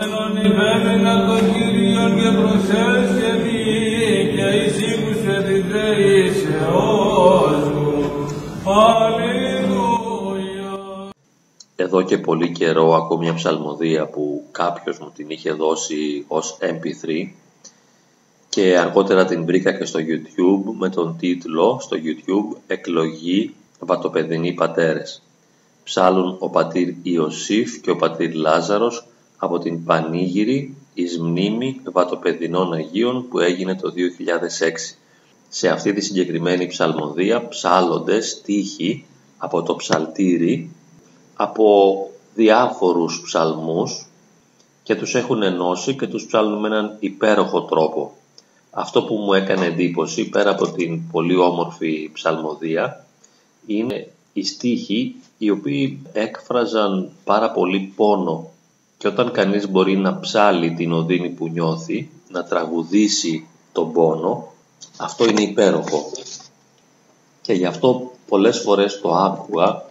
Αμενον υπέμεινα τον Κύριον και προσέσχεμη και εισήγουσε την θεήσεώς μου. Αλληλούια. Εδώ και πολύ καιρό ακούω μια ψαλμοδία που κάποιος μου την είχε δώσει ως MP3 και αργότερα την βρήκα και στο YouTube με τον τίτλο στο YouTube «Εκλογή Βατοπεδινοί Πατέρες». Ψάλουν ο πατήρ Ιωσήφ και ο πατήρ Λάζαρος από την Πανήγυρη εις μνήμη Βατοπεδινών Αγίων που έγινε το 2006. Σε αυτή τη συγκεκριμένη ψαλμοδία ψάλλονται στίχοι από το ψαλτήρι από διάφορους ψαλμούς και τους έχουν ενώσει και τους ψάλουν με έναν υπέροχο τρόπο. Αυτό που μου έκανε εντύπωση πέρα από την πολύ όμορφη ψαλμοδία είναι οι στίχοι οι οποίοι έκφραζαν πάρα πολύ πόνο και όταν κανείς μπορεί να ψάλει την οδύνη που νιώθει, να τραγουδήσει τον πόνο, αυτό είναι υπέροχο. Και γι' αυτό πολλές φορές το άκουγα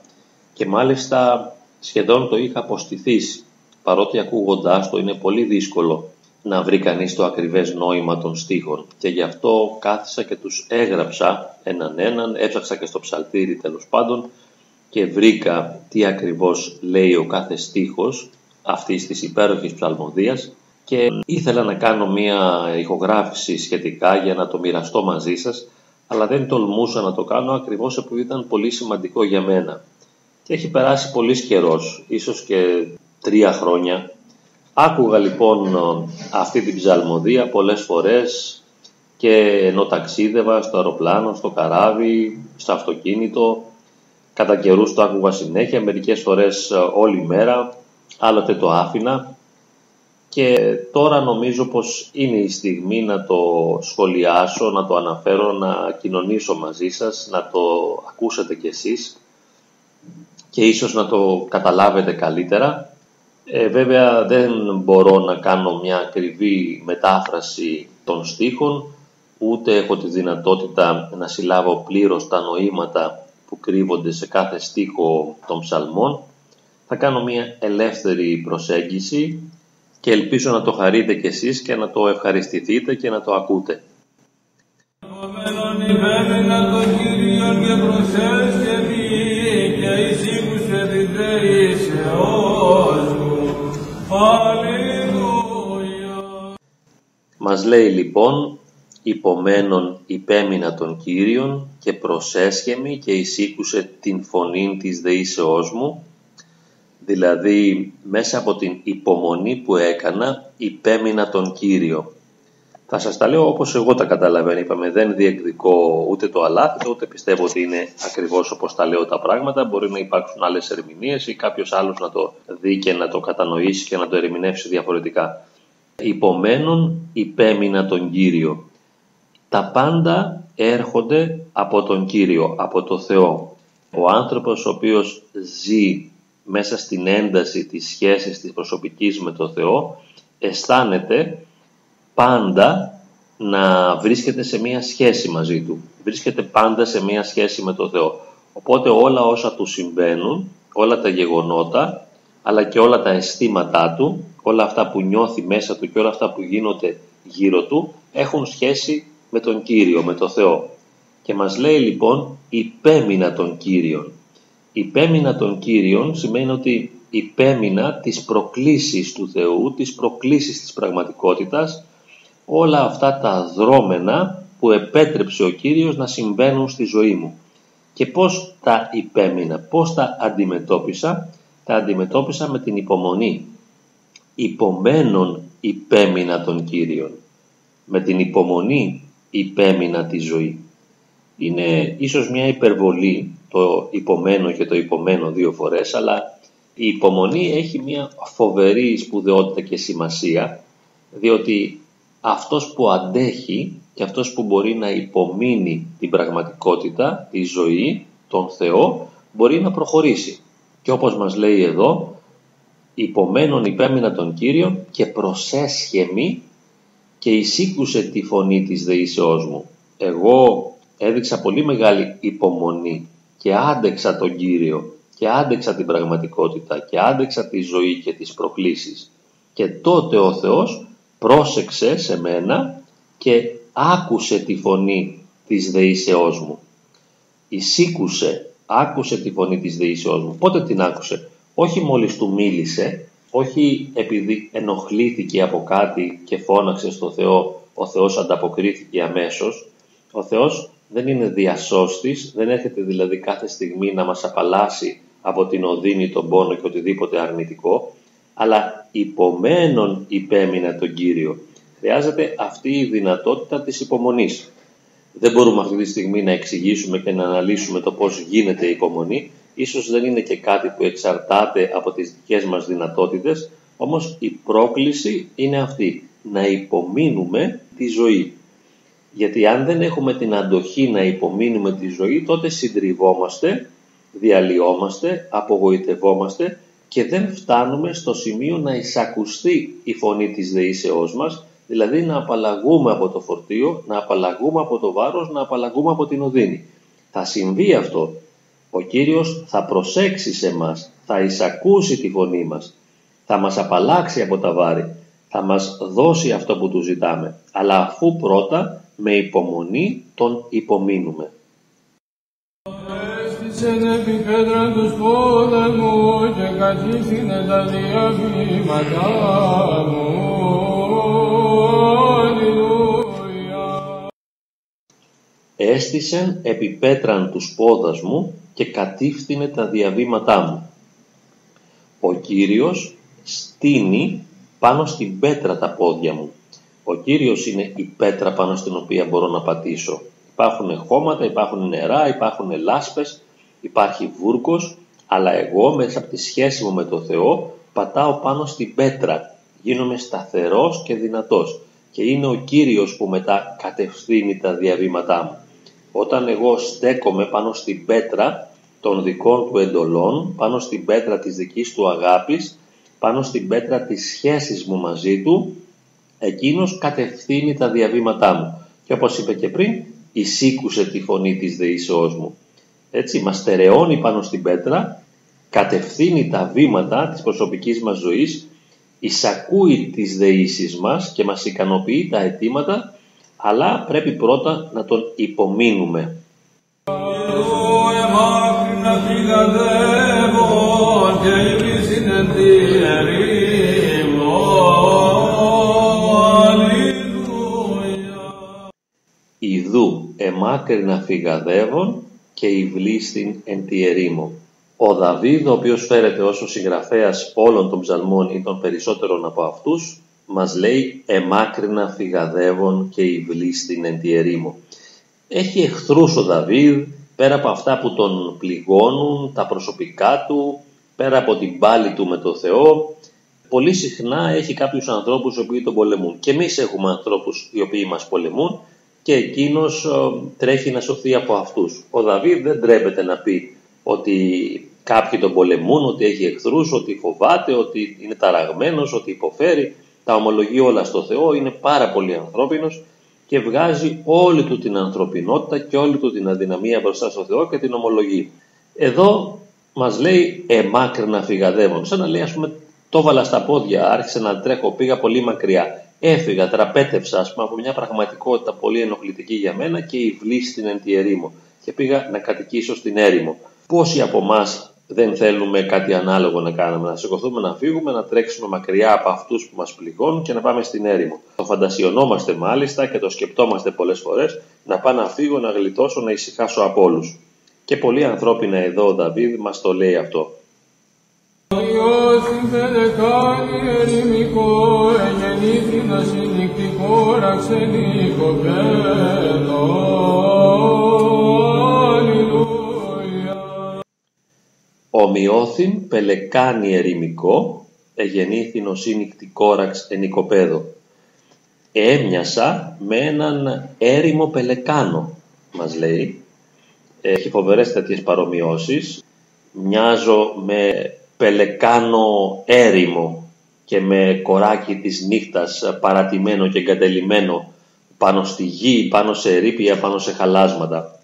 και μάλιστα σχεδόν το είχα αποστηθήσει, παρότι ακούγοντάς το είναι πολύ δύσκολο να βρει κανείς το ακριβές νόημα των στίχων και γι' αυτό κάθισα και τους έγραψα έναν έναν, έψαξα και στο ψαλτήρι τέλος πάντων και βρήκα τι ακριβώς λέει ο κάθε στίχος αυτής της υπέροχης ψαλμοδίας και ήθελα να κάνω μία ηχογράφηση σχετικά για να το μοιραστώ μαζί σας αλλά δεν τολμούσα να το κάνω ακριβώς επειδή ήταν πολύ σημαντικό για μένα. Και έχει περάσει πολύς καιρός, ίσως και τρία χρόνια. Άκουγα λοιπόν αυτή την ψαλμοδία πολλές φορές και ενώ ταξίδευα στο αεροπλάνο, στο καράβι, στο αυτοκίνητο. Κατά καιρούς το άκουγα συνέχεια, μερικές φορές όλη μέρα, άλλοτε το άφηνα. Και τώρα νομίζω πως είναι η στιγμή να το σχολιάσω, να το αναφέρω, να κοινωνήσω μαζί σας, να το ακούσετε κι εσείς και ίσως να το καταλάβετε καλύτερα. Ε, βέβαια δεν μπορώ να κάνω μια ακριβή μετάφραση των στίχων, ούτε έχω τη δυνατότητα να συλλάβω πλήρως τα νοήματα που κρύβονται σε κάθε στίχο των ψαλμών. Θα κάνω μια ελεύθερη προσέγγιση και ελπίζω να το χαρείτε κι εσείς και να το ευχαριστηθείτε και να το ακούτε. Αμενον υπέμεινα τον Κύριον και προσέσχεμη και εισήγουσε την θεήσεώς μου. Αλληλούια. Μας λέει λοιπόν «Υπομένων υπέμεινα τον Κύριον και προσέσχεμη και εισήκουσε την φωνή της δεήσεώς μου» δηλαδή μέσα από την υπομονή που έκανα υπέμεινα τον Κύριο. Θα σας τα λέω όπως εγώ τα καταλαβαίνω, είπαμε δεν διεκδικώ ούτε το αλάθητο, ούτε πιστεύω ότι είναι ακριβώς όπως τα λέω τα πράγματα, μπορεί να υπάρξουν άλλες ερμηνείες ή κάποιος άλλος να το δει και να το κατανοήσει και να το ερμηνεύσει διαφορετικά. Υπομένων υπέμεινα τον Κύριο. Τα πάντα έρχονται από τον Κύριο, από το Θεό. Ο άνθρωπος ο οποίος ζει μέσα στην ένταση της σχέσης της προσωπικής με το Θεό αισθάνεται πάντα να βρίσκεται σε μία σχέση μαζί Του. Βρίσκεται πάντα σε μία σχέση με το Θεό. Οπότε όλα όσα του συμβαίνουν, όλα τα γεγονότα, αλλά και όλα τα αισθήματά του, όλα αυτά που νιώθει μέσα του και όλα αυτά που γίνονται γύρω του, έχουν σχέση με τον Κύριο, με το Θεό. Και μας λέει λοιπόν υπέμεινα τον Κύριον. Υπέμεινα τον Κύριον σημαίνει ότι υπέμεινα τις προκλήσεις του Θεού, τις προκλήσεις της πραγματικότητας, όλα αυτά τα δρόμενα που επέτρεψε ο Κύριος να συμβαίνουν στη ζωή μου. Και πώς τα υπέμεινα, πώς τα αντιμετώπισα, τα αντιμετώπισα με την υπομονή. Υπομένων υπέμεινα τον Κύριον. Με την υπομονή υπέμεινα τη ζωή. Είναι ίσως μια υπερβολή το υπομένω και το υπομένω δύο φορές, αλλά η υπομονή έχει μια φοβερή σπουδαιότητα και σημασία, διότι αυτός που αντέχει και αυτός που μπορεί να υπομείνει την πραγματικότητα, τη ζωή, τον Θεό, μπορεί να προχωρήσει. Και όπως μας λέει εδώ, υπομένων υπέμεινα τον Κύριο και προσέσχεμη και εισήκουσε τη φωνή της δεήσεώς μου. Εγώ έδειξα πολύ μεγάλη υπομονή και άντεξα τον Κύριο και άντεξα την πραγματικότητα και άντεξα τη ζωή και τις προκλήσεις. Και τότε ο Θεός πρόσεξε σε μένα και άκουσε τη φωνή της δεήσεώς μου. Εισήκουσε, άκουσε τη φωνή της δεήσεώς μου. Πότε την άκουσε; Όχι μόλις του μίλησε, όχι επειδή ενοχλήθηκε από κάτι και φώναξε στο Θεό, ο Θεός ανταποκρίθηκε αμέσως. Ο Θεός δεν είναι διασώστης, δεν έρχεται δηλαδή κάθε στιγμή να μας απαλλάσει από την οδύνη, τον πόνο και οτιδήποτε αρνητικό, αλλά υπομένων υπέμεινα τον Κύριο. Χρειάζεται αυτή η δυνατότητα της υπομονής. Δεν μπορούμε αυτή τη στιγμή να εξηγήσουμε και να αναλύσουμε το πώς γίνεται η υπομονή. Ίσως δεν είναι και κάτι που εξαρτάται από τις δικές μας δυνατότητες, όμως η πρόκληση είναι αυτή, να υπομείνουμε τη ζωή. Γιατί αν δεν έχουμε την αντοχή να υπομείνουμε τη ζωή, τότε συντριβόμαστε, διαλυόμαστε, απογοητευόμαστε και δεν φτάνουμε στο σημείο να εισακουστεί η φωνή της δεήσεώς μας, δηλαδή να απαλλαγούμε από το φορτίο, να απαλλαγούμε από το βάρος, να απαλλαγούμε από την οδύνη. Θα συμβεί αυτό. Ο Κύριος θα προσέξει σε μας, θα εισακούσει τη φωνή μας, θα μας απαλλάξει από τα βάρη, θα μας δώσει αυτό που του ζητάμε, αλλά αφού πρώτα με υπομονή τον υπομείνουμε. Έστησεν επί πέτρα τους πόλεμου και κατήφθηνε τα διαβήματά μου. Αλληλούια. Έστησεν επί πέτραν τους πόδας μου και κατήφθηνε τα διαβήματά μου. Ο Κύριος στείνει πάνω στην πέτρα τα πόδια μου. Ο Κύριος είναι η πέτρα πάνω στην οποία μπορώ να πατήσω. Υπάρχουν χώματα, υπάρχουν νερά, υπάρχουν λάσπες, υπάρχει βούρκος, αλλά εγώ μέσα από τη σχέση μου με το Θεό πατάω πάνω στην πέτρα. Γίνομαι σταθερός και δυνατός και είναι ο Κύριος που μετά κατευθύνει τα διαβήματά μου. Όταν εγώ στέκομαι πάνω στην πέτρα των δικών του εντολών, πάνω στην πέτρα της δικής του αγάπης, πάνω στην πέτρα της σχέσης μου μαζί του, εκείνος κατευθύνει τα διαβήματά μου. Και όπως είπε και πριν, εισήκουσε τη φωνή της δεήσεώς μου. Έτσι, μας στερεώνει πάνω στην πέτρα, κατευθύνει τα βήματα της προσωπικής μας ζωής, εισακούει τις δεήσεις μας και μας ικανοποιεί τα αιτήματα, αλλά πρέπει πρώτα να τον υπομείνουμε. Αλληλούια, μάκρυ να φυγαδεύω και Ιδού εμάκρινα φυγαδεύων και η βλήστην εν τη ερήμο. Ο Δαβίδ, ο οποίος φέρεται ως ο συγγραφέας όλων των ψαλμών ή των περισσότερων από αυτούς, μας λέει «εμάκρινα φυγαδεύων και η βλήστην εν τη ερήμο». Έχει εχθρούς ο Δαβίδ, πέρα από αυτά που τον πληγώνουν, τα προσωπικά του, πέρα από την πάλη του με το Θεό, πολύ συχνά έχει κάποιους ανθρώπους οι οποίοι τον πολεμούν. Και εμείς έχουμε ανθρώπους οι οποίοι μας πολεμούν και εκείνος ε, τρέχει να σωθεί από αυτούς. Ο Δαβίδ δεν τρέπεται να πει ότι κάποιοι τον πολεμούν, ότι έχει εχθρούς, ότι φοβάται, ότι είναι ταραγμένος, ότι υποφέρει. Τα ομολογεί όλα στο Θεό, είναι πάρα πολύ ανθρώπινος και βγάζει όλη του την ανθρωπινότητα και όλη του την αδυναμία μπροστά στο Θεό και την ομολογεί. Εδώ μας λέει εμάκρυνα φυγαδεύων, σαν να λέει ας πούμε το έβαλα στα πόδια, άρχισε να τρέχω, πήγα πολύ μακριά. Έφυγα, τραπέτευσα ας πούμε, από μια πραγματικότητα πολύ ενοχλητική για μένα και η βλήση εν τη ερήμο. Και πήγα να κατοικήσω στην έρημο. Πόσοι από εμάς δεν θέλουμε κάτι ανάλογο να κάνουμε, να σηκωθούμε να φύγουμε, να τρέξουμε μακριά από αυτούς που μας πληγώνουν και να πάμε στην έρημο. Το φαντασιωνόμαστε μάλιστα και το σκεπτόμαστε πολλές φορές να πάω να φύγω, να γλιτώσω, να ησυχάσω από όλους. Και πολύ ανθρώπινα εδώ ο Δαβίδ μας το λέει αυτό. Υιός συμπεδεκάνει ερημικό, εγεννήθη να συννικτικό, ραξενικό Αλληλούια. Ομοιώθην πελεκάνι ερημικό, εγεννήθην ως ίνικτη κόραξ εν οικοπαίδο. Έμοιασα με έναν έρημο πελεκάνο, μας λέει. Έχει φοβερές τέτοιες παρομοιώσεις. Μοιάζω με πελεκάνο έρημο και με κοράκι της νύχτας ε, παρατημένο και εγκατελειμμένο πάνω στη γη, πάνω σε ρήπια, πάνω σε χαλάσματα.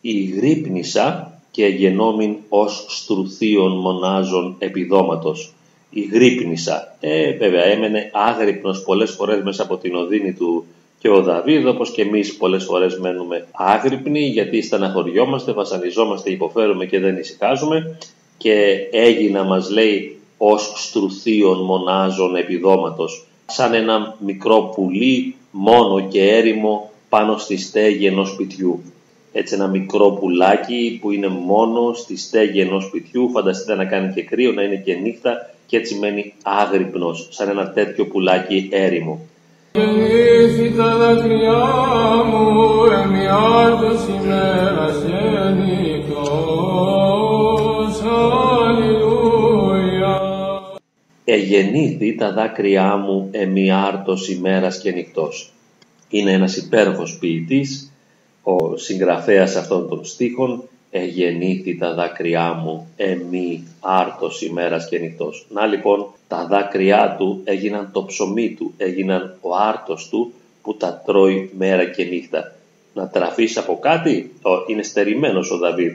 Η γρύπνησα και εγενόμην ως στρουθίων μονάζων επιδόματος. Η γρύπνησα. Ε, βέβαια, έμενε άγρυπνος πολλές φορές μέσα από την οδύνη του και ο Δαβίδ, όπως και εμείς πολλές φορές μένουμε άγρυπνοι γιατί στεναχωριόμαστε, βασανιζόμαστε, υποφέρουμε και δεν ησυχάζουμε και έγινα μας λέει ως στρουθίων μονάζων επιδόματος σαν ένα μικρό πουλί μόνο και έρημο πάνω στη στέγη ενός σπιτιού. Έτσι ένα μικρό πουλάκι που είναι μόνο στη στέγη ενός σπιτιού, φανταστείτε να κάνει και κρύο, να είναι και νύχτα και έτσι μένει άγρυπνος, σαν ένα τέτοιο πουλάκι έρημο. Γεννήθη τα δάκρυά μου, εμιάρτος ημέρας γεννητός, Αλληλούια. Εγεννήθη τα δάκρυά μου εμιάρτος ημέρας και νυχτός. Είναι ένας υπέροχος ποιητής, ο συγγραφέας αυτών των στίχων, εγεννήθη τα δάκρυά μου εμί άρτος ημέρας και νυχτός. Να λοιπόν τα δάκρυά του έγιναν το ψωμί του, έγιναν ο άρτος του που τα τρώει μέρα και νύχτα. Να τραφείς από κάτι, είναι στερημένος ο Δαβίδ.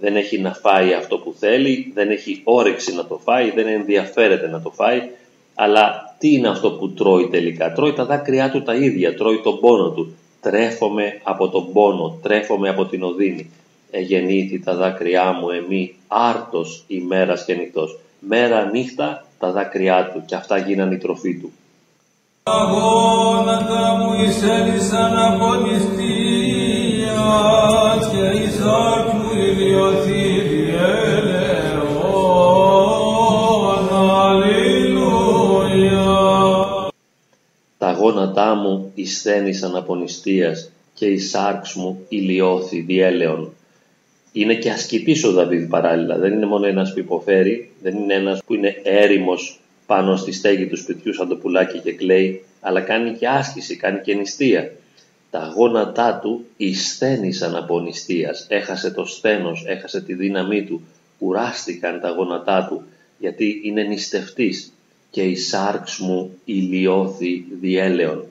Δεν έχει να φάει αυτό που θέλει, δεν έχει όρεξη να το φάει, δεν ενδιαφέρεται να το φάει, αλλά τι είναι αυτό που τρώει τελικά; Τρώει τα δάκρυά του τα ίδια, τρώει τον πόνο του. Τρέφομαι από τον πόνο, τρέφομαι από την οδύνη. Εγεννήθη τα δάκρυά μου εμεί άρτος ημέρας και νυχτός. Μέρα νύχτα τα δάκρυά του και αυτά γίνανε η τροφή του. Αγώνατα μου εισέλισαν από νηστείας και εις άρκ μου ηλιοθεί διέλεον. Αλληλούια. Τα γόνατά μου εισθένησαν από νηστείας και η σάρξ μου ηλιώθη διέλεον. Είναι και ασκητής ο Δαβίδ παράλληλα. Δεν είναι μόνο ένας που υποφέρει, δεν είναι ένας που είναι έρημος πάνω στη στέγη του σπιτιού σαν το πουλάκι και κλαίει, αλλά κάνει και άσκηση, κάνει και νηστεία. Τα γόνατά του εισθένησαν από νηστείας. Έχασε το σθένος, έχασε τη δύναμή του. Κουράστηκαν τα γόνατά του, γιατί είναι νηστευτής. Και η σάρξ μου ηλιώθη διέλεον.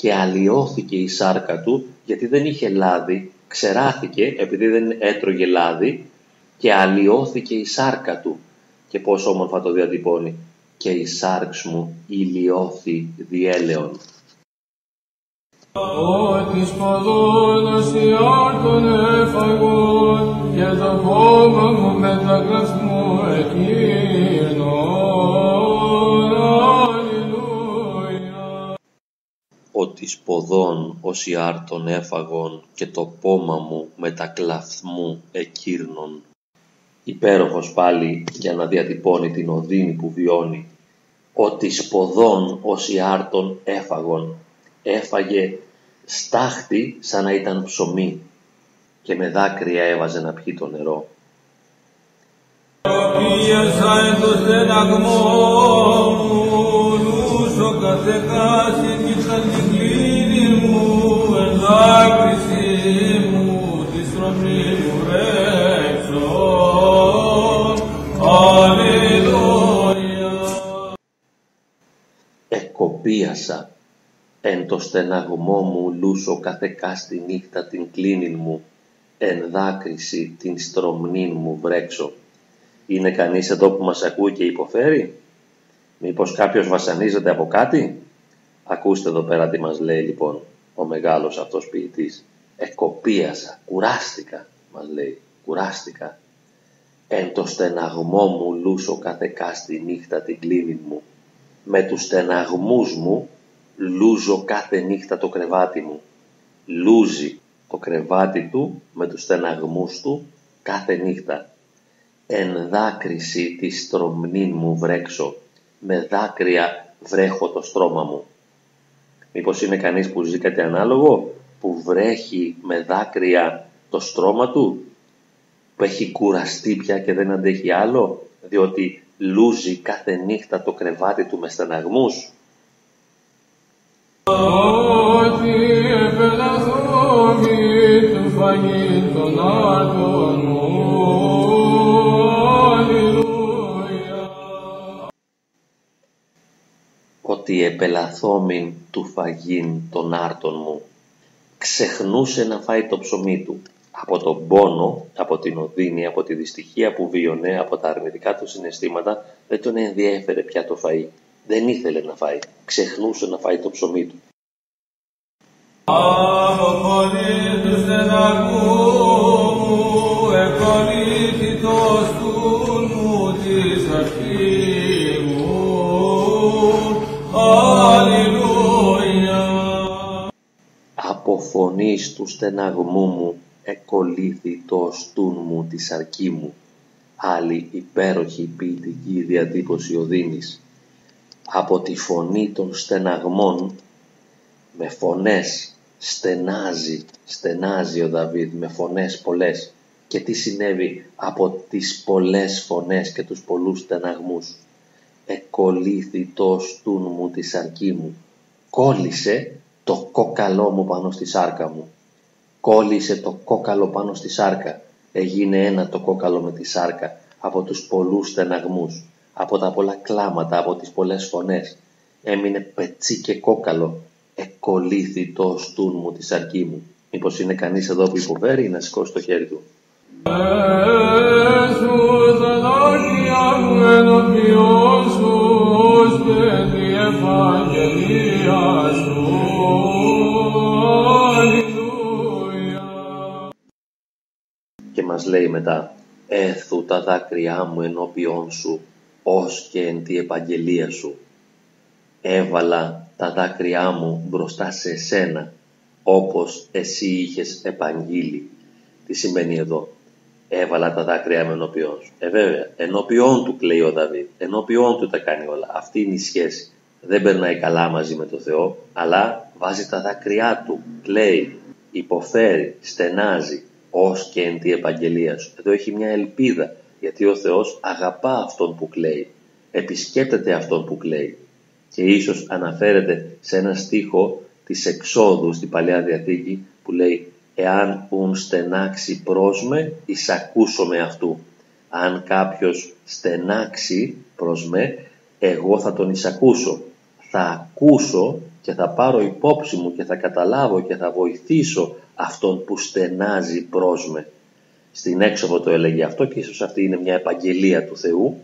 Και αλλοιώθηκε η σάρκα του, γιατί δεν είχε λάδι, ξεράθηκε επειδή δεν έτρωγε λάδι και αλλοιώθηκε η σάρκα του. Και πόσο όμορφα το διατυπώνει. Και η σάρξ μου ηλιώθη διέλεον. Ότι σποδόνος η άρτων έφαγον και το κόμμα μου μεταγραφμού εκείνον. Ότι σποδών ως η άρτων έφαγον και το πόμα μου με τα κλαθμού εκύρνων. Υπέροχος πάλι για να διατυπώνει την οδύνη που βιώνει. Ότι σποδών ως η άρτων έφαγον. Έφαγε στάχτη σαν να ήταν ψωμί και με δάκρυα έβαζε να πιει το νερό. Πίεσα εν το στεναγμό μου, λούσο καθεκάσει Εκοπίασα εν το στεναγμό μου λούσο καθεκά στη νύχτα την κλίνην μου, εν δάκρυση την στρομνήν μου βρέξω. Είναι κανείς εδώ που μας ακούει και υποφέρει; Μήπως κάποιος βασανίζεται από κάτι; Ακούστε εδώ πέρα τι μας λέει λοιπόν ο μεγάλος αυτός ποιητής. Εκοπίασα, κουράστηκα, μας λέει, κουράστηκα. Εν το στεναγμό μου λούσο καθεκά στη νύχτα την κλίνην μου. Με τους στεναγμούς μου λούζω κάθε νύχτα το κρεβάτι μου. Λούζει το κρεβάτι του με τους στεναγμούς του κάθε νύχτα. Εν δάκρυση της στρομνήν μου βρέξω, με δάκρυα βρέχω το στρώμα μου. Μήπως είναι κανείς που ζει κάτι ανάλογο, που βρέχει με δάκρυα το στρώμα του, που έχει κουραστεί πια και δεν αντέχει άλλο, διότι λούζει κάθε νύχτα το κρεβάτι του με στεναγμούς. Ότι επελαθόμη του φαγή των άρτων μου. Αλληλούια. ότι επελαθόμην του φαγήν των άρτων μου. Ξεχνούσε να φάει το ψωμί του. Από τον πόνο, από την οδύνη, από τη δυστυχία που βίωνε, από τα αρνητικά του συναισθήματα, δεν τον ενδιέφερε πια το φαΐ. Δεν ήθελε να φάει. Ξεχνούσε να φάει το ψωμί του. Από φωνής του στεναγμού μου εκολύθη το στούν μου της αρκή μου. Άλλη υπέροχη ποιητική διατύπωση οδύνης. Από τη φωνή των στεναγμών με φωνές στενάζει, στενάζει ο Δαβίδ με φωνές πολλές. Και τι συνέβη από τις πολλές φωνές και τους πολλούς στεναγμούς. Εκολύθη το στούν μου της σαρκή μου. Κόλλησε το κόκαλό μου πάνω στη σάρκα μου. Κόλλησε το κόκαλο πάνω στη σάρκα. Έγινε ένα το κόκαλο με τη σάρκα από τους πολλούς στεναγμούς, από τα πολλά κλάματα, από τις πολλές φωνές. Έμεινε πετσί και κόκαλο εκολύθη το στούν μου τη σαρκή μου. Μήπως είναι κανείς εδώ που υποφέρει να σηκώσει το χέρι του; Και μας λέει μετά «Έθου τα δάκρυά μου ενώπιόν σου, ως και εν τη επαγγελία σου. Έβαλα τα δάκρυά μου μπροστά σε εσένα, όπως εσύ είχες επαγγείλει. Τι σημαίνει εδώ; Έβαλα τα δάκρυά μου ενώπιόν σου. Ε, βέβαια, ενώπιόν του κλαίει ο Δαβίδ. Ενώπιόν του τα κάνει όλα. Αυτή είναι η σχέση. Δεν περνάει καλά μαζί με το Θεό, αλλά βάζει τα δάκρυά του. Κλαίει, υποφέρει, στενάζει, ως και εν τη επαγγελία σου. Εδώ έχει μια ελπίδα, γιατί ο Θεός αγαπά αυτόν που κλαίει. Επισκέπτεται αυτόν που κλαίει και ίσως αναφέρεται σε ένα στίχο της εξόδου στην Παλαιά Διαθήκη που λέει «Εάν ουν στενάξει προς με, εισακούσω με αυτού». Αν κάποιος στενάξει προς με, εγώ θα τον εισακούσω. Θα ακούσω και θα πάρω υπόψη μου και θα καταλάβω και θα βοηθήσω αυτόν που στενάζει προς με. Στην έξοδο το έλεγε αυτό και ίσως αυτή είναι μια επαγγελία του Θεού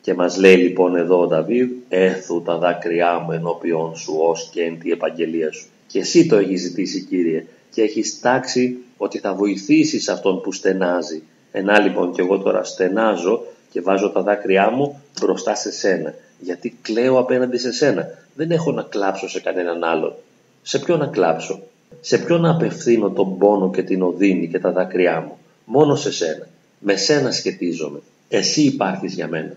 και μας λέει λοιπόν εδώ ο Δαβίδ, έθου τα δάκρυά μου ενώπιον σου ως και εν τη επαγγελία σου. Και εσύ το έχεις ζητήσει Κύριε και έχεις τάξει ότι θα βοηθήσεις αυτόν που στενάζει. Ενά λοιπόν και εγώ τώρα στενάζω και βάζω τα δάκρυά μου μπροστά σε σένα. Γιατί κλαίω απέναντι σε σένα. Δεν έχω να κλάψω σε κανέναν άλλον. Σε ποιον να κλάψω; Σε ποιον να απευθύνω τον πόνο και την οδύνη και τα δάκρυά μου; Μόνο σε σένα. Με σένα σχετίζομαι. Εσύ υπάρχεις για μένα.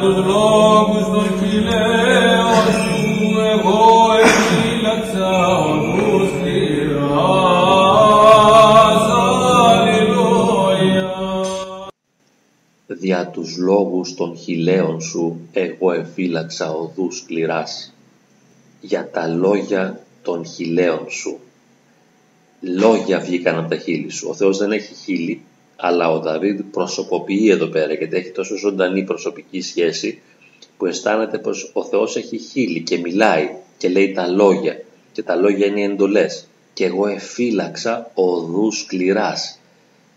τους λόγους των χιλέων σου εγώ εφύλαξα οδούς Αλληλούια. Δια τους λόγους των χιλέων σου εγώ εφύλαξα οδούς σκληράς. Για τα λόγια των χιλέων σου. Λόγια βγήκαν από τα χείλη σου. Ο Θεός δεν έχει χείλη, αλλά ο Δαβίδ προσωποποιεί εδώ πέρα γιατί έχει τόσο ζωντανή προσωπική σχέση που αισθάνεται πως ο Θεός έχει χείλη και μιλάει και λέει τα λόγια. Και τα λόγια είναι οι εντολές. Και εγώ εφύλαξα οδούς σκληράς.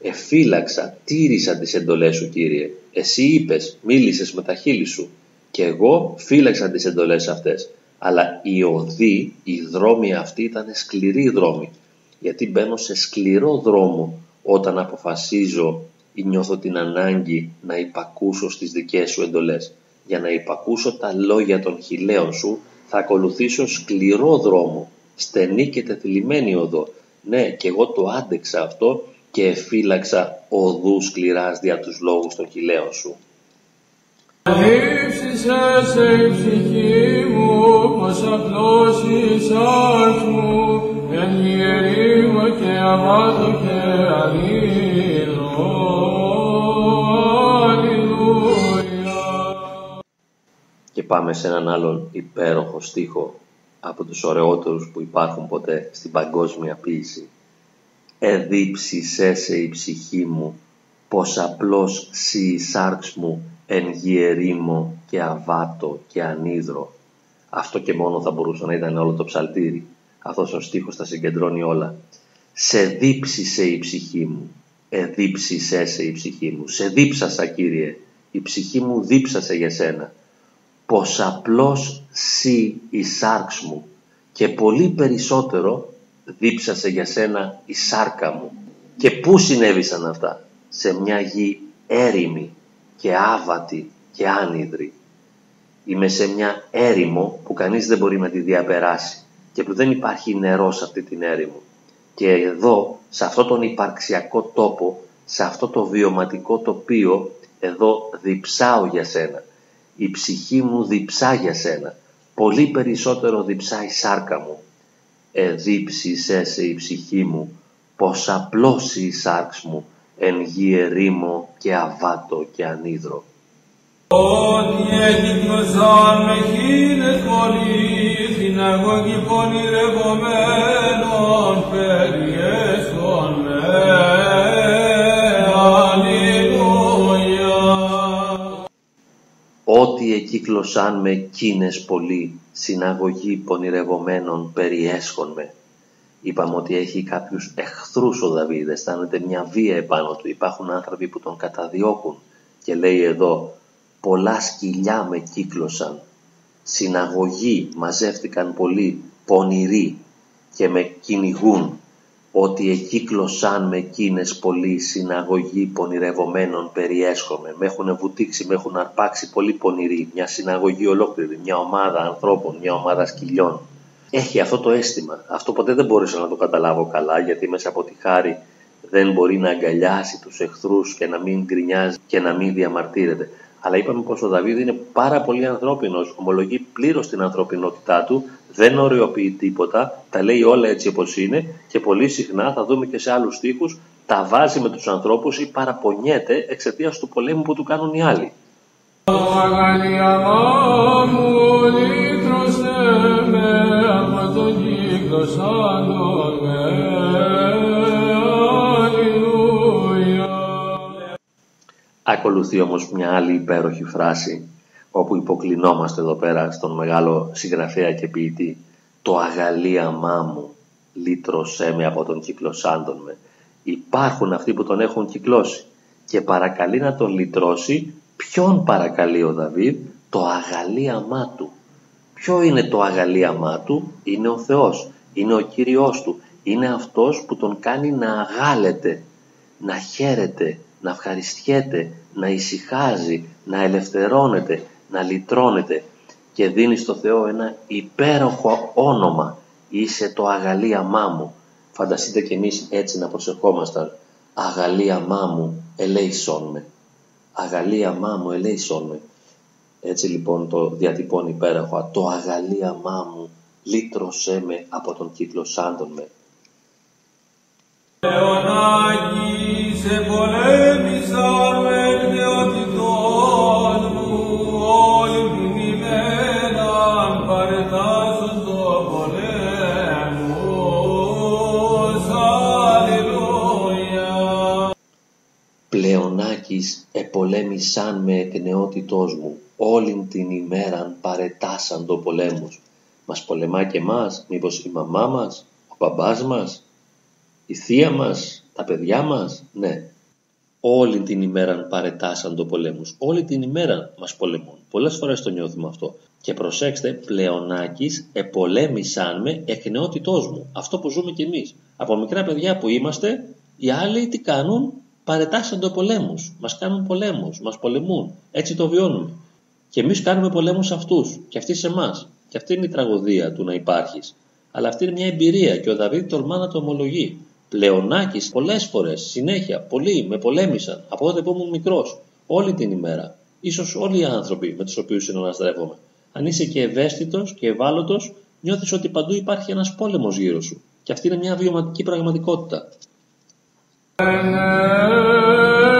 Εφύλαξα, τήρησα τις εντολές σου Κύριε. Εσύ είπες, μίλησες με τα χείλη σου. Και εγώ φύλαξα τις εντολές αυτές αλλά η οδοί, οι δρόμοι αυτοί ήταν σκληροί δρόμοι γιατί μπαίνω σε σκληρό δρόμο όταν αποφασίζω ή νιώθω την ανάγκη να υπακούσω στις δικές σου εντολές. Για να υπακούσω τα λόγια των χιλέων σου θα ακολουθήσω σκληρό δρόμο, στενή και τεθλιμμένη οδό. Ναι, και εγώ το άντεξα αυτό και εφύλαξα οδού σκληράς δια τους λόγους των χιλέων σου. Ύψισε η ψυχή μου, πως απλώσεις μου, εν γερήμα και αμάτω και αλλήλω. Αλληλούια. Και πάμε σε έναν άλλον υπέροχο στίχο από τους ωραιότερους που υπάρχουν ποτέ στην παγκόσμια ποίηση. Εδίψησέ σε η ψυχή μου, πως απλώς σύ η σάρξ μου εν γη ερήμο και αβάτο και ανίδρο. Αυτό και μόνο θα μπορούσε να ήταν όλο το ψαλτήρι. Αυτός ο στίχος τα συγκεντρώνει όλα. Σε δίψησε η ψυχή μου, εδίψησέ σε η ψυχή μου. Σε δίψασα Κύριε, η ψυχή μου δίψασε για σένα. Πως απλώς σύ η σάρξ μου και πολύ περισσότερο δίψασε για σένα η σάρκα μου. Και πού συνέβησαν αυτά, σε μια γη έρημη και άβατη και άνυδρη. Είμαι σε μια έρημο που κανείς δεν μπορεί να τη διαπεράσει και που δεν υπάρχει νερός σε αυτή την έρημο. Και εδώ, σε αυτό τον υπαρξιακό τόπο, σε αυτό το βιωματικό τοπίο, εδώ διψάω για σένα. Η ψυχή μου διψά για σένα. Πολύ περισσότερο διψάει η σάρκα μου. Εδίψησέ σε η ψυχή μου, πως απλώσει η σάρξ μου, εν γη ερήμο και αβάτο και ανίδρο. Ότι έγνωσαν με χίλες πολύ, συναγωγή πονηρευομένων περιέσχων με. Αλληλούια. Ό,τι εκύκλωσαν με κίνες πολύ, συναγωγή πονηρευομένων περιέσχον με. Είπαμε ότι έχει κάποιους εχθρούς ο Δαβίδ, αισθάνεται μια βία επάνω του. Υπάρχουν άνθρωποι που τον καταδιώκουν και λέει εδώ πολλά σκυλιά με κύκλωσαν, συναγωγή μαζεύτηκαν πολλοί πονηροί και με κυνηγούν, ότι εκύκλωσαν με κίνες πολλοί συναγωγή πονηρευομένων περιέσχομαι. Με έχουν βουτήξει, με έχουν αρπάξει πολύ πονηροί, μια συναγωγή ολόκληρη, μια ομάδα ανθρώπων, μια ομάδα σκυλιών. Έχει αυτό το αίσθημα. Αυτό ποτέ δεν μπορούσα να το καταλάβω καλά, γιατί μέσα από τη χάρη δεν μπορεί να αγκαλιάσει τους εχθρούς και να μην γκρινιάζει και να μην διαμαρτύρεται. Αλλά είπαμε πως ο Δαβίδ είναι πάρα πολύ ανθρώπινος, ομολογεί πλήρως την ανθρωπινότητά του, δεν οριοποιεί τίποτα, τα λέει όλα έτσι όπως είναι και πολύ συχνά θα δούμε και σε άλλους στίχους τα βάζει με τους ανθρώπους ή παραπονιέται εξαιτίας του πολέμου που του κάνουν οι άλλοι. Ακολουθεί όμως μια άλλη υπέροχη φράση όπου υποκλεινόμαστε εδώ πέρα στον μεγάλο συγγραφέα και ποιητή «Το αγαλίαμά μου λύτρωσέ με από τον κυκλωσάντον με». Υπάρχουν αυτοί που τον έχουν κυκλώσει και παρακαλεί να τον λυτρώσει. Ποιον παρακαλεί ο Δαβίδ; Το αγαλίαμά του. Ποιο είναι το αγαλίαμά του; Είναι ο Θεός. Είναι ο Κύριος του. Είναι αυτός που τον κάνει να αγάλεται, να χαίρεται, να ευχαριστιέται, να ησυχάζει, να ελευθερώνεται, να λυτρώνεται και δίνει στο Θεό ένα υπέροχο όνομα. Είσαι το αγαλίαμά μου. Φανταστείτε κι εμείς έτσι να προσευχόμασταν. Αγαλίαμά μου, ελέησόν με. Αγαλίαμά μου, ελέησόν με. Έτσι λοιπόν το διατυπώνει υπέροχα. Το αγαλίαμά μου, λύτρωσέ με από τον κύκλο σάντον με. Θεονάκη σε πολέμησαν με νεότητών μου, όλη την ημέρα παρετάσσουν το πολέμους. Αλληλούια. Πλεονάκης επολέμησαν με εκ νεότητός μου, όλην την ημέραν παρετάσαν το πολέμους. Μας πολεμά και μας, μήπως η μαμά μας, ο μπαμπάς μας, η θεία μας, τα παιδιά μας, ναι. Όλη την ημέραν παρετάσαν το πολέμους, όλη την ημέρα μας πολεμούν. Πολλές φορές το νιώθουμε αυτό. Και προσέξτε, πλεονάκης επολέμησαν με εκ νεότητός μου. Αυτό που ζούμε κι εμείς. Από μικρά παιδιά που είμαστε, οι άλλοι τι κάνουν, παρετάσαν το πολέμους. Μας κάνουν πολέμους, μας πολεμούν. Έτσι το βιώνουμε. Και εμείς κάνουμε πολέμους σε αυτούς και αυτοί σε εμάς. Και αυτή είναι η τραγωδία του να υπάρχεις. Αλλά αυτή είναι μια εμπειρία και ο Δαβίδ τολμά να το ομολογεί. Πλεονάκης πολλές φορές, συνέχεια, πολλοί με πολέμησαν από τότε που ήμουν μικρός, όλη την ημέρα. Ίσως όλοι οι άνθρωποι με τους οποίους συναναστρέφομαι. Αν είσαι και ευαίσθητος και ευάλωτος, νιώθεις ότι παντού υπάρχει ένας πόλεμος γύρω σου. Και αυτή είναι μια βιωματική πραγματικότητα.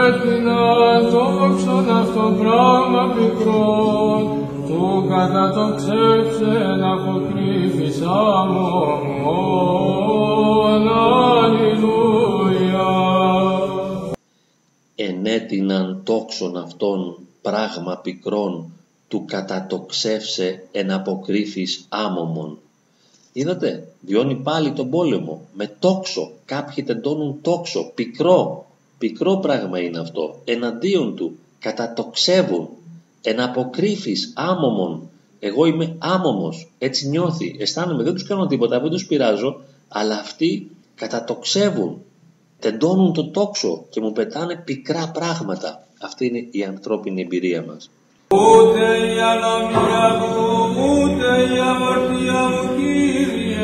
Έδινα δόξον αυτό πράγμα πικρόν, του κατά το ξέψεν αποκρύφης αμόμων. Αλληλούια. ενέτειναν τόξον αυτόν πράγμα πικρόν του κατατοξεύσε εν αποκρύφης άμωμον. Είδατε, βιώνει πάλι τον πόλεμο με τόξο. Κάποιοι τεντώνουν τόξο, πικρό. Πικρό πράγμα είναι αυτό. Εναντίον του κατατοξεύουν. Εν αποκρύφης άμωμον. Εγώ είμαι άμωμος. Έτσι νιώθει. Αισθάνομαι, δεν τους κάνω τίποτα, δεν τους πειράζω. Αλλά αυτοί κατατοξεύουν. Τεντώνουν το τόξο και μου πετάνε πικρά πράγματα. Αυτή είναι η ανθρώπινη εμπειρία μας. Ούτε η ανομία μου, ούτε η αμαρτία μου, Κύριε,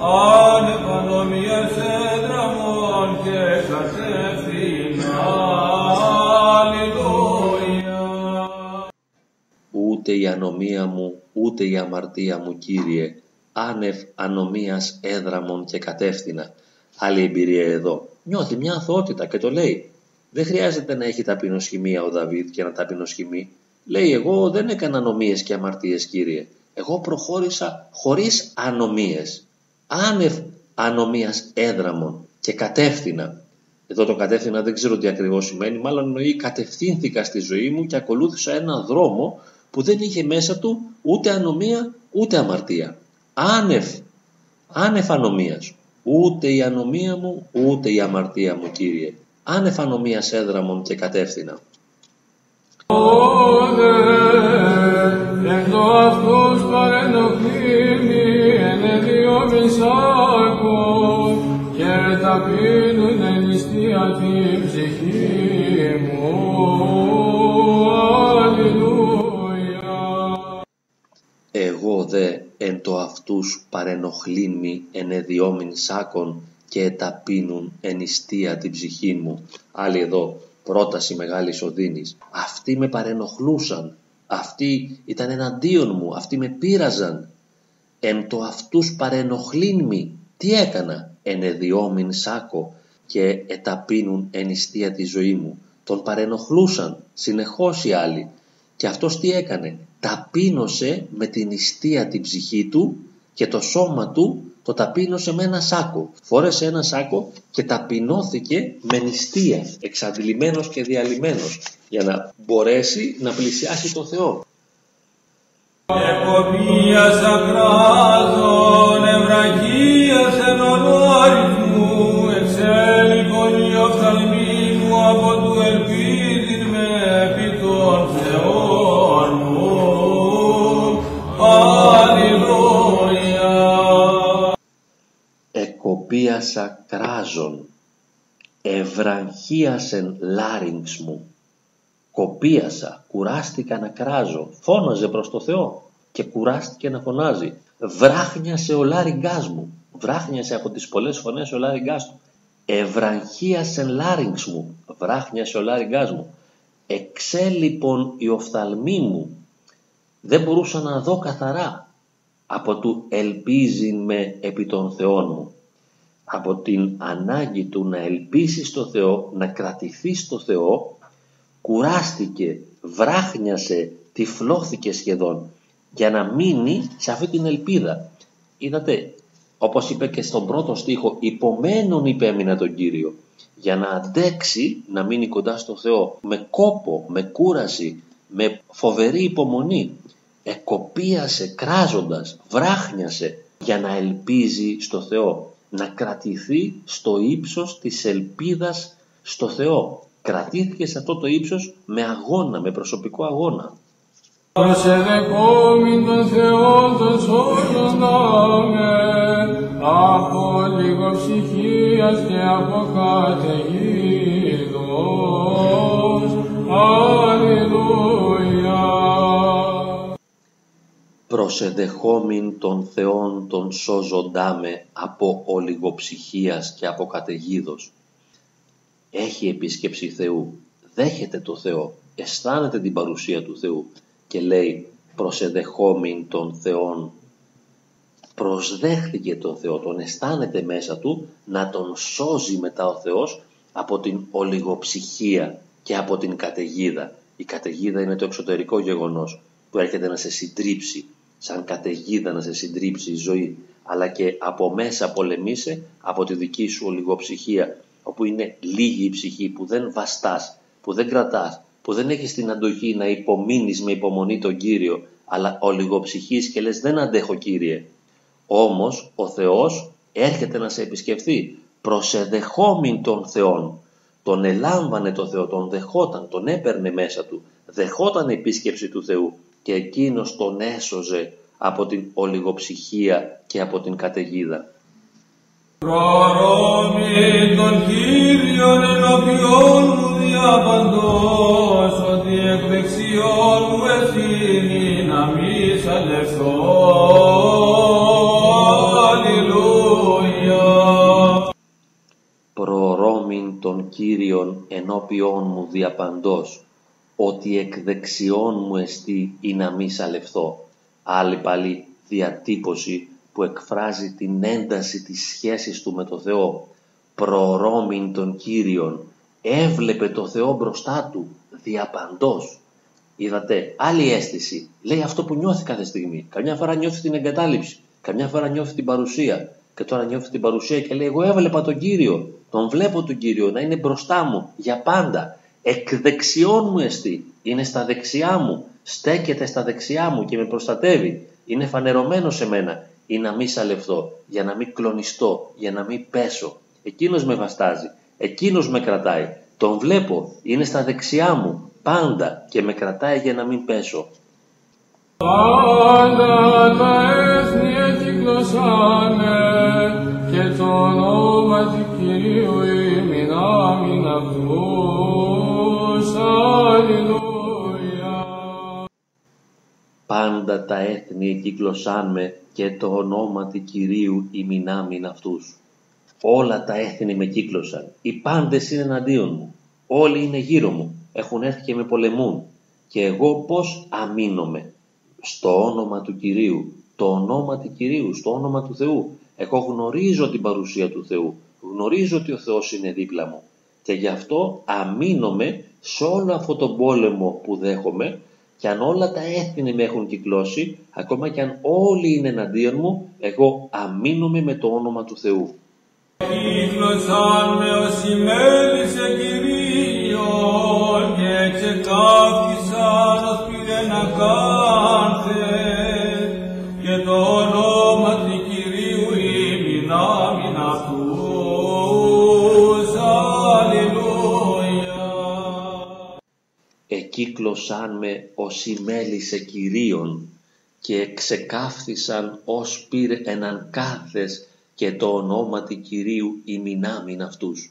αν ανομία σε δραμών και σας Ούτε η ανομία μου, ούτε η αμαρτία μου, Κύριε, άνευ ανομίας έδραμον και κατεύθυνα. Άλλη εμπειρία εδώ. Νιώθει μια αθωότητα και το λέει. Δεν χρειάζεται να έχει ταπεινοσχημία ο Δαβίδ και να ταπεινοσχημεί. Λέει εγώ δεν έκανα ανομίες και αμαρτίες Κύριε. Εγώ προχώρησα χωρίς ανομίες. Άνευ ανομίας έδραμον και κατεύθυνα. Εδώ το κατεύθυνα δεν ξέρω τι ακριβώς σημαίνει, μάλλον εννοεί κατευθύνθηκα στη ζωή μου και ακολούθησα ένα δρόμο που δεν είχε μέσα του ούτε ανομία ούτε αμαρτία. Άνευ, άνευ ανομίας. Ούτε η ανομία μου, ούτε η αμαρτία μου, Κύριε. Άνευ ανομίας έδραμον και κατεύθυνα. Όδε, εν το αυτούς παρενοχλήμη, εν εδιόμισάκο, και ταπείνουν εν νηστεία την ψυχή μου. Εγώ δε εν το αυτούς παρενοχλήν μη εν εδιόμην σάκων και εταπείνουν εν ιστία την ψυχή μου. Άλλη εδώ, πρόταση μεγάλης οδύνης. Αυτοί με παρενοχλούσαν. Αυτοί ήταν εναντίον μου. Αυτοί με πείραζαν. Εν το αυτούς παρενοχλήν μη. Τι έκανα; Εν εδιόμην σάκο και εταπείνουν εν ιστία τη ζωή μου. Τον παρενοχλούσαν συνεχώς οι άλλοι. Και αυτός τι έκανε; Ταπείνωσε με την ιστία την ψυχή του και το σώμα του το ταπείνωσε με ένα σάκο. Φόρεσε ένα σάκο και ταπεινώθηκε με νηστεία, εξαντλημένος και διαλυμένος, για να μπορέσει να πλησιάσει το Θεό. Εκοπίας ακράτων, Εκοπίασα κράζον, ευραγχίασεν λάρινξ μου. Κοπίασα, κουράστηκα να κράζω, φώναζε προς το Θεό και κουράστηκε να φωνάζει. Βράχνιασε ο λάριγκάς μου, βράχνιασε από τις πολλές φωνές ο λάριγκάς του. Ευραγχίασεν λάρινξ μου, βράχνιασε ο λάριγκάς μου. Εξέλιπον η οφθαλμή μου, δεν μπορούσα να δω καθαρά από του ελπίζει με επί των Θεών μου από την ανάγκη του να ελπίσει στο Θεό, να κρατηθεί στο Θεό, κουράστηκε, βράχνιασε, τυφλώθηκε σχεδόν για να μείνει σε αυτή την ελπίδα. Είδατε, όπως είπε και στον πρώτο στίχο, υπομένων υπέμεινα τον Κύριο για να αντέξει να μείνει κοντά στο Θεό με κόπο, με κούραση, με φοβερή υπομονή. Εκοπίασε κράζοντας, βράχνιασε για να ελπίζει στο Θεό να κρατηθεί στο ύψος της ελπίδας στο Θεό. Κρατήθηκε σε αυτό το ύψος με αγώνα, με προσωπικό αγώνα. Προσεδεκόμην τον Θεό τον σώζονταμε από λίγο ψυχίας και από καταιγίδος. Προσεδεχόμην τον Θεόν τον σώζοντά με από ολιγοψυχίας και από καταιγίδος. Έχει επίσκεψη Θεού, δέχεται το Θεό, αισθάνεται την παρουσία του Θεού και λέει προσεδεχόμην τον Θεόν. Προσδέχθηκε τον Θεό, τον αισθάνεται μέσα του να τον σώζει μετά ο Θεός από την ολιγοψυχία και από την καταιγίδα. Η καταιγίδα είναι το εξωτερικό γεγονός που έρχεται να σε συντρίψει, σαν καταιγίδα να σε συντρίψει η ζωή, αλλά και από μέσα πολεμήσε από τη δική σου ολιγοψυχία, όπου είναι λίγη η ψυχή που δεν βαστάς, που δεν κρατάς, που δεν έχεις την αντοχή να υπομείνεις με υπομονή τον Κύριο, αλλά ολιγοψυχής και λες δεν αντέχω Κύριε. Όμως ο Θεός έρχεται να σε επισκεφθεί προσεδεχόμην τον Θεόν. Τον ελάμβανε το Θεό, τον δεχόταν, τον έπαιρνε μέσα του, δεχόταν επίσκεψη του Θεού και εκείνος τον έσωζε από την ολιγοψυχία και από την καταιγίδα. Προρώμη των Κύριων ενώπιον μου διαπαντός, ότι εκ δεξιών μου ευθύνη να μη σαλευθώ. Αλληλούια. Προρώμην των Κύριων ενώπιόν μου διαπαντός, ότι εκ δεξιών μου εστί ή να μη σαλευθώ. Άλλη πάλι διατύπωση που εκφράζει την ένταση της σχέσης του με το Θεό. Προρώμην των Κύριων, έβλεπε το Θεό μπροστά του, διαπαντός. Είδατε, άλλη αίσθηση. Λέει αυτό που νιώθει κάθε στιγμή. Καμιά φορά νιώθει την εγκατάλειψη, καμιά φορά νιώθει την παρουσία. Και τώρα νιώθει την παρουσία και λέει: Εγώ έβλεπα τον κύριο. Τον βλέπω τον κύριο να είναι μπροστά μου για πάντα. Εκ δεξιών μου εστί. Είναι στα δεξιά μου. Στέκεται στα δεξιά μου και με προστατεύει. Είναι φανερωμένο σε μένα. Ή να μην σαλευθώ, για να μην κλονιστώ, για να μην πέσω. Εκείνος με βαστάζει. Εκείνος με κρατάει. Τον βλέπω. Είναι στα δεξιά μου. Πάντα και με κρατάει για να μην πέσω. Πάντα τα έθνη εκυκλωσάνε και το όνομα του Κυρίου ημιν άμυν Πάντα τα έθνη εκύκλωσάν με και το ονόματι Κυρίου ημινάμιν αυτούς. Όλα τα έθνη με κύκλωσαν. Οι πάντες είναι εναντίον μου. Όλοι είναι γύρω μου. Έχουν έρθει και με πολεμούν. Και εγώ πώς αμήνομαι; Στο όνομα του Κυρίου. Το όνομα του Κυρίου, στο όνομα του Θεού. Εγώ γνωρίζω την παρουσία του Θεού. Γνωρίζω ότι ο Θεός είναι δίπλα μου. Και γι' αυτό αμήνομαι σε όλο αυτό τον πόλεμο που δέχομαι και αν όλα τα έθνη με έχουν κυκλώσει, ακόμα και αν όλοι είναι εναντίον μου, εγώ αμήνομαι με το όνομα του Θεού. Κύκλωσαν με ως ημέλησε Κυρίων και εκύκλωσάν με ως ημέλησε Κυρίων και ξεκάφθησαν ως πυρ έναν κάθες και το ονόματι Κυρίου ημινάμιν αυτούς.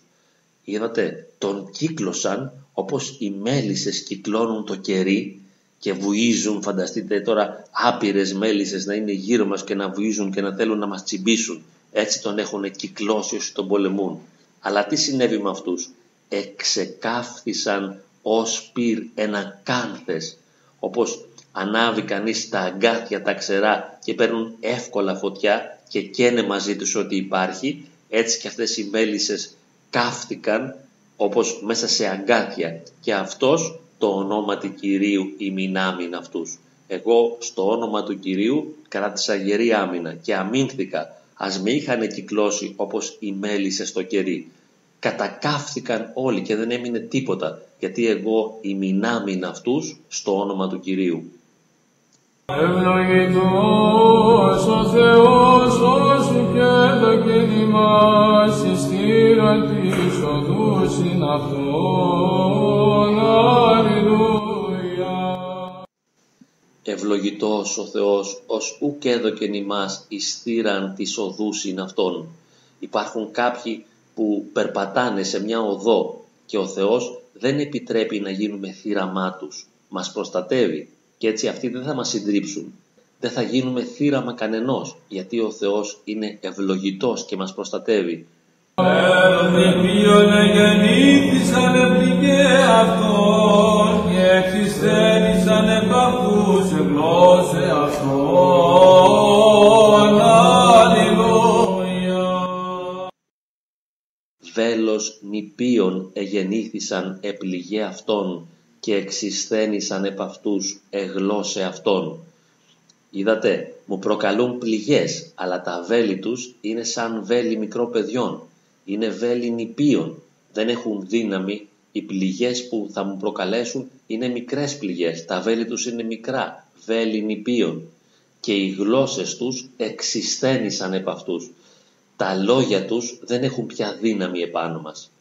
Είδατε, τον κύκλωσαν όπως οι μέλισσες κυκλώνουν το κερί και βουίζουν, φανταστείτε τώρα άπειρες μέλισσες να είναι γύρω μας και να βουίζουν και να θέλουν να μας τσιμπήσουν. Έτσι τον έχουν κυκλώσει όσοι τον πολεμούν. Αλλά τι συνέβη με αυτούς; Εξεκάφθησαν ως πυρ ένα κάνθες. Όπως ανάβει κανείς τα αγκάθια τα ξερά και παίρνουν εύκολα φωτιά και καίνε μαζί τους ό,τι υπάρχει, έτσι και αυτές οι μέλισσες κάφτηκαν όπως μέσα σε αγκάθια και αυτός το όνομα του Κυρίου ημινάμιν αυτούς. Εγώ στο όνομα του Κυρίου κράτησα γερή άμυνα και αμήνθηκα ας με είχαν κυκλώσει όπως οι μέλισσες στο κερί. Κατακάφθηκαν όλοι και δεν έμεινε τίποτα γιατί εγώ ημινάμιν αυτούς στο όνομα του Κυρίου. Ευλογητός ο Θεός όσου και δοκιν ημάς εις θύρα της οδούς συν αυτόν. Αλληλούια. Ευλογητός ο Θεός, ως ουκ έδωκεν ημάς εις θύραν της οδούς συν αυτόν. Υπάρχουν κάποιοι που περπατάνε σε μια οδό και ο Θεός δεν επιτρέπει να γίνουμε θύραμά τους. Μας προστατεύει και έτσι αυτοί δεν θα μας συντρίψουν. Δεν θα γίνουμε θύραμα κανενός γιατί ο Θεός είναι ευλογητός και μας προστατεύει. Έρωθεν ποιον εγεννήθησαν επληγέ αυτόν και βέλος νηπίων εγεννήθησαν επληγέ αυτόν και εξισθένησαν επ' αυτούς εγλώσε αυτόν. Είδατε, μου προκαλούν πληγές, αλλά τα βέλη τους είναι σαν βέλη μικρό παιδιών. Είναι βέλη νηπίων, δεν έχουν δύναμη. Οι πληγές που θα μου προκαλέσουν είναι μικρές πληγές, τα βέλη τους είναι μικρά, βέλη νηπίων. και οι γλώσσες τους εξισθένησαν επ' αυτούς. Τα λόγια τους δεν έχουν πια δύναμη επάνω μας.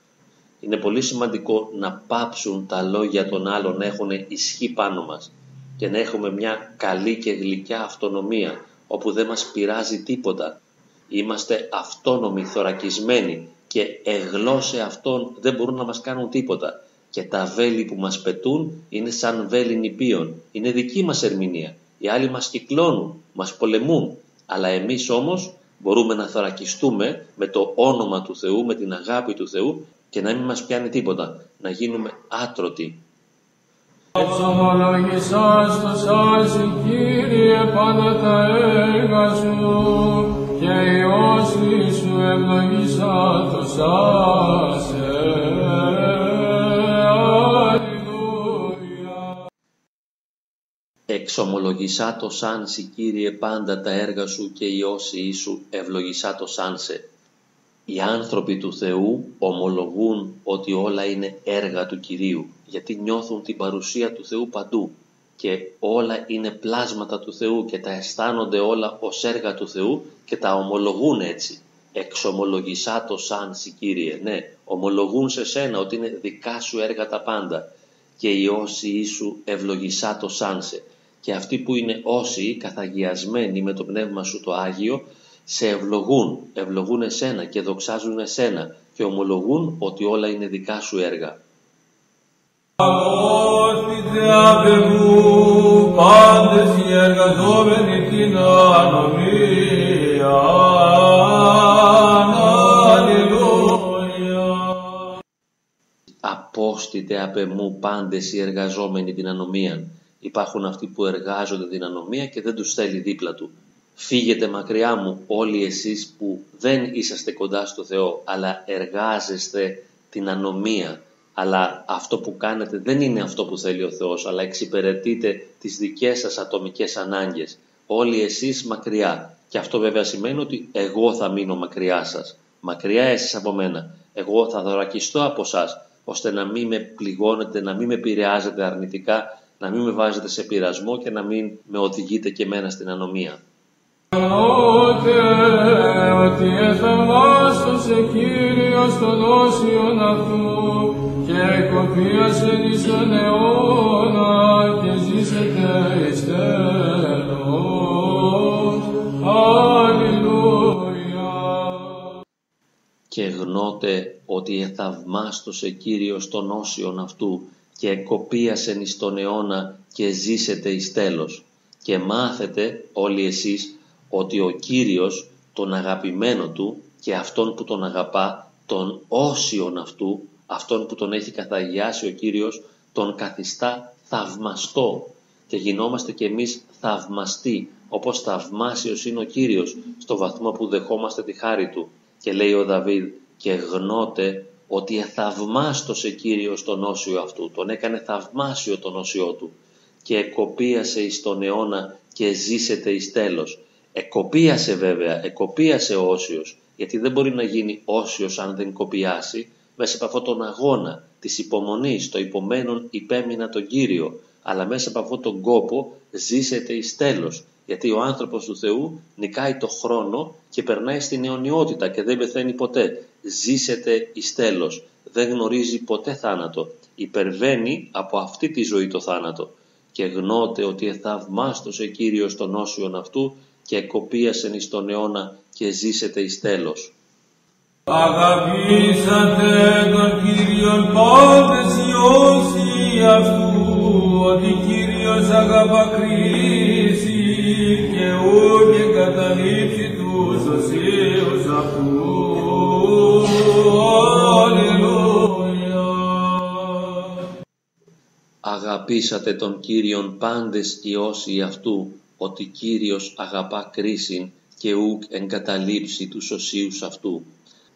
Είναι πολύ σημαντικό να πάψουν τα λόγια των άλλων να έχουν ισχύ πάνω μας και να έχουμε μια καλή και γλυκιά αυτονομία όπου δεν μας πειράζει τίποτα. Είμαστε αυτόνομοι, θωρακισμένοι και εγλώσσε αυτών δεν μπορούν να μας κάνουν τίποτα. Και τα βέλη που μας πετούν είναι σαν βέλη νηπίων. Είναι δική μας ερμηνεία. Οι άλλοι μας κυκλώνουν, μας πολεμούν. Αλλά εμείς όμως μπορούμε να θωρακιστούμε με το όνομα του Θεού, με την αγάπη του Θεού και να μην μας πιάνει τίποτα. Να γίνουμε άτρωτοι. Εξομολογησάς το σάσι, Κύριε, πάντα τα έργα σου και η όση σου ευλογησά το σάσε. Εξομολογησά το σάνσι Κύριε πάντα τα έργα σου και η όσοι σου ευλογησά το σάνσε. Οι άνθρωποι του Θεού ομολογούν ότι όλα είναι έργα του Κυρίου γιατί νιώθουν την παρουσία του Θεού παντού και όλα είναι πλάσματα του Θεού και τα αισθάνονται όλα ως έργα του Θεού και τα ομολογούν έτσι. Εξομολογησά το σαν Κύριε. Ναι, ομολογούν σε σένα ότι είναι δικά σου έργα τα πάντα και οι όσοι σου ευλογησά το σάνσε. Και αυτοί που είναι όσοι καθαγιασμένοι με το πνεύμα σου το Άγιο σε ευλογούν, ευλογούν εσένα και δοξάζουν εσένα και ομολογούν ότι όλα είναι δικά σου έργα. Αγώθητε απ' μου πάντες οι εργαζόμενοι την ανομία. Αλληλούια. Απόστητε απ' εμού πάντες οι εργαζόμενοι την ανομίαν. Υπάρχουν αυτοί που εργάζονται την ανομία και δεν τους θέλει δίπλα του. Φύγετε μακριά μου όλοι εσείς που δεν είσαστε κοντά στο Θεό αλλά εργάζεστε την ανομία. Αλλά αυτό που κάνετε δεν είναι αυτό που θέλει ο Θεός αλλά εξυπηρετείτε τις δικές σας ατομικές ανάγκες. Όλοι εσείς μακριά. Και αυτό βέβαια σημαίνει ότι εγώ θα μείνω μακριά σας. Μακριά εσείς από μένα. Εγώ θα δωρακιστώ από εσά ώστε να μην με πληγώνετε, να μην με επηρεάζετε αρνητικά, να μην με βάζετε σε πειρασμό και να μην με οδηγείτε και εμένα στην ανομία. Γνώτε ότι εθαυμάστοσε Κύριος τον όσιον αυτού και κοπίασε εις τον αιώνα και ζήσετε εις τέλος. Αλληλούια. και γνώτε ότι εθαυμάστοσε Κύριος τον όσιον αυτού και εκοπίασεν εις τον αιώνα και ζήσετε εις τέλος. Και μάθετε όλοι εσείς ότι ο Κύριος τον αγαπημένο του και αυτόν που τον αγαπά, τον όσιον αυτού, αυτόν που τον έχει καθαγιάσει ο Κύριος, τον καθιστά θαυμαστό και γινόμαστε κι εμείς θαυμαστοί, όπως θαυμάσιος είναι ο Κύριος, στο βαθμό που δεχόμαστε τη χάρη Του. Και λέει ο Δαβίδ, και γνώτε ότι εθαυμάστοσε Κύριος τον όσιο αυτού, τον έκανε θαυμάσιο τον όσιό Του και εκοπίασε εις τον αιώνα και ζήσετε εις τέλος. Εκοπίασε βέβαια, εκοπίασε ο όσιος, γιατί δεν μπορεί να γίνει όσιος αν δεν κοπιάσει, μέσα από αυτόν τον αγώνα της υπομονής, το υπομένων υπέμεινα τον Κύριο, αλλά μέσα από αυτόν τον κόπο ζήσετε εις τέλος, γιατί ο άνθρωπος του Θεού νικάει το χρόνο και περνάει στην αιωνιότητα και δεν πεθαίνει ποτέ. Ζήσετε εις τέλος, δεν γνωρίζει ποτέ θάνατο, υπερβαίνει από αυτή τη ζωή το θάνατο και γνώτε ότι εθαυμάστοσε Κύριος τον όσιον αυτού και κοπίασεν εις τον αιώνα και ζήσετε εις τέλος. Αγαπήσατε τον Κύριον πάντες οι όσοι αυτού, ότι Κύριος αγαπά Αγαπήσατε τον Κύριον πάντες οι όσοι αυτού, ότι Κύριος αγαπά κρίσιν και ούκ εγκαταλείψει τους οσίους αυτού.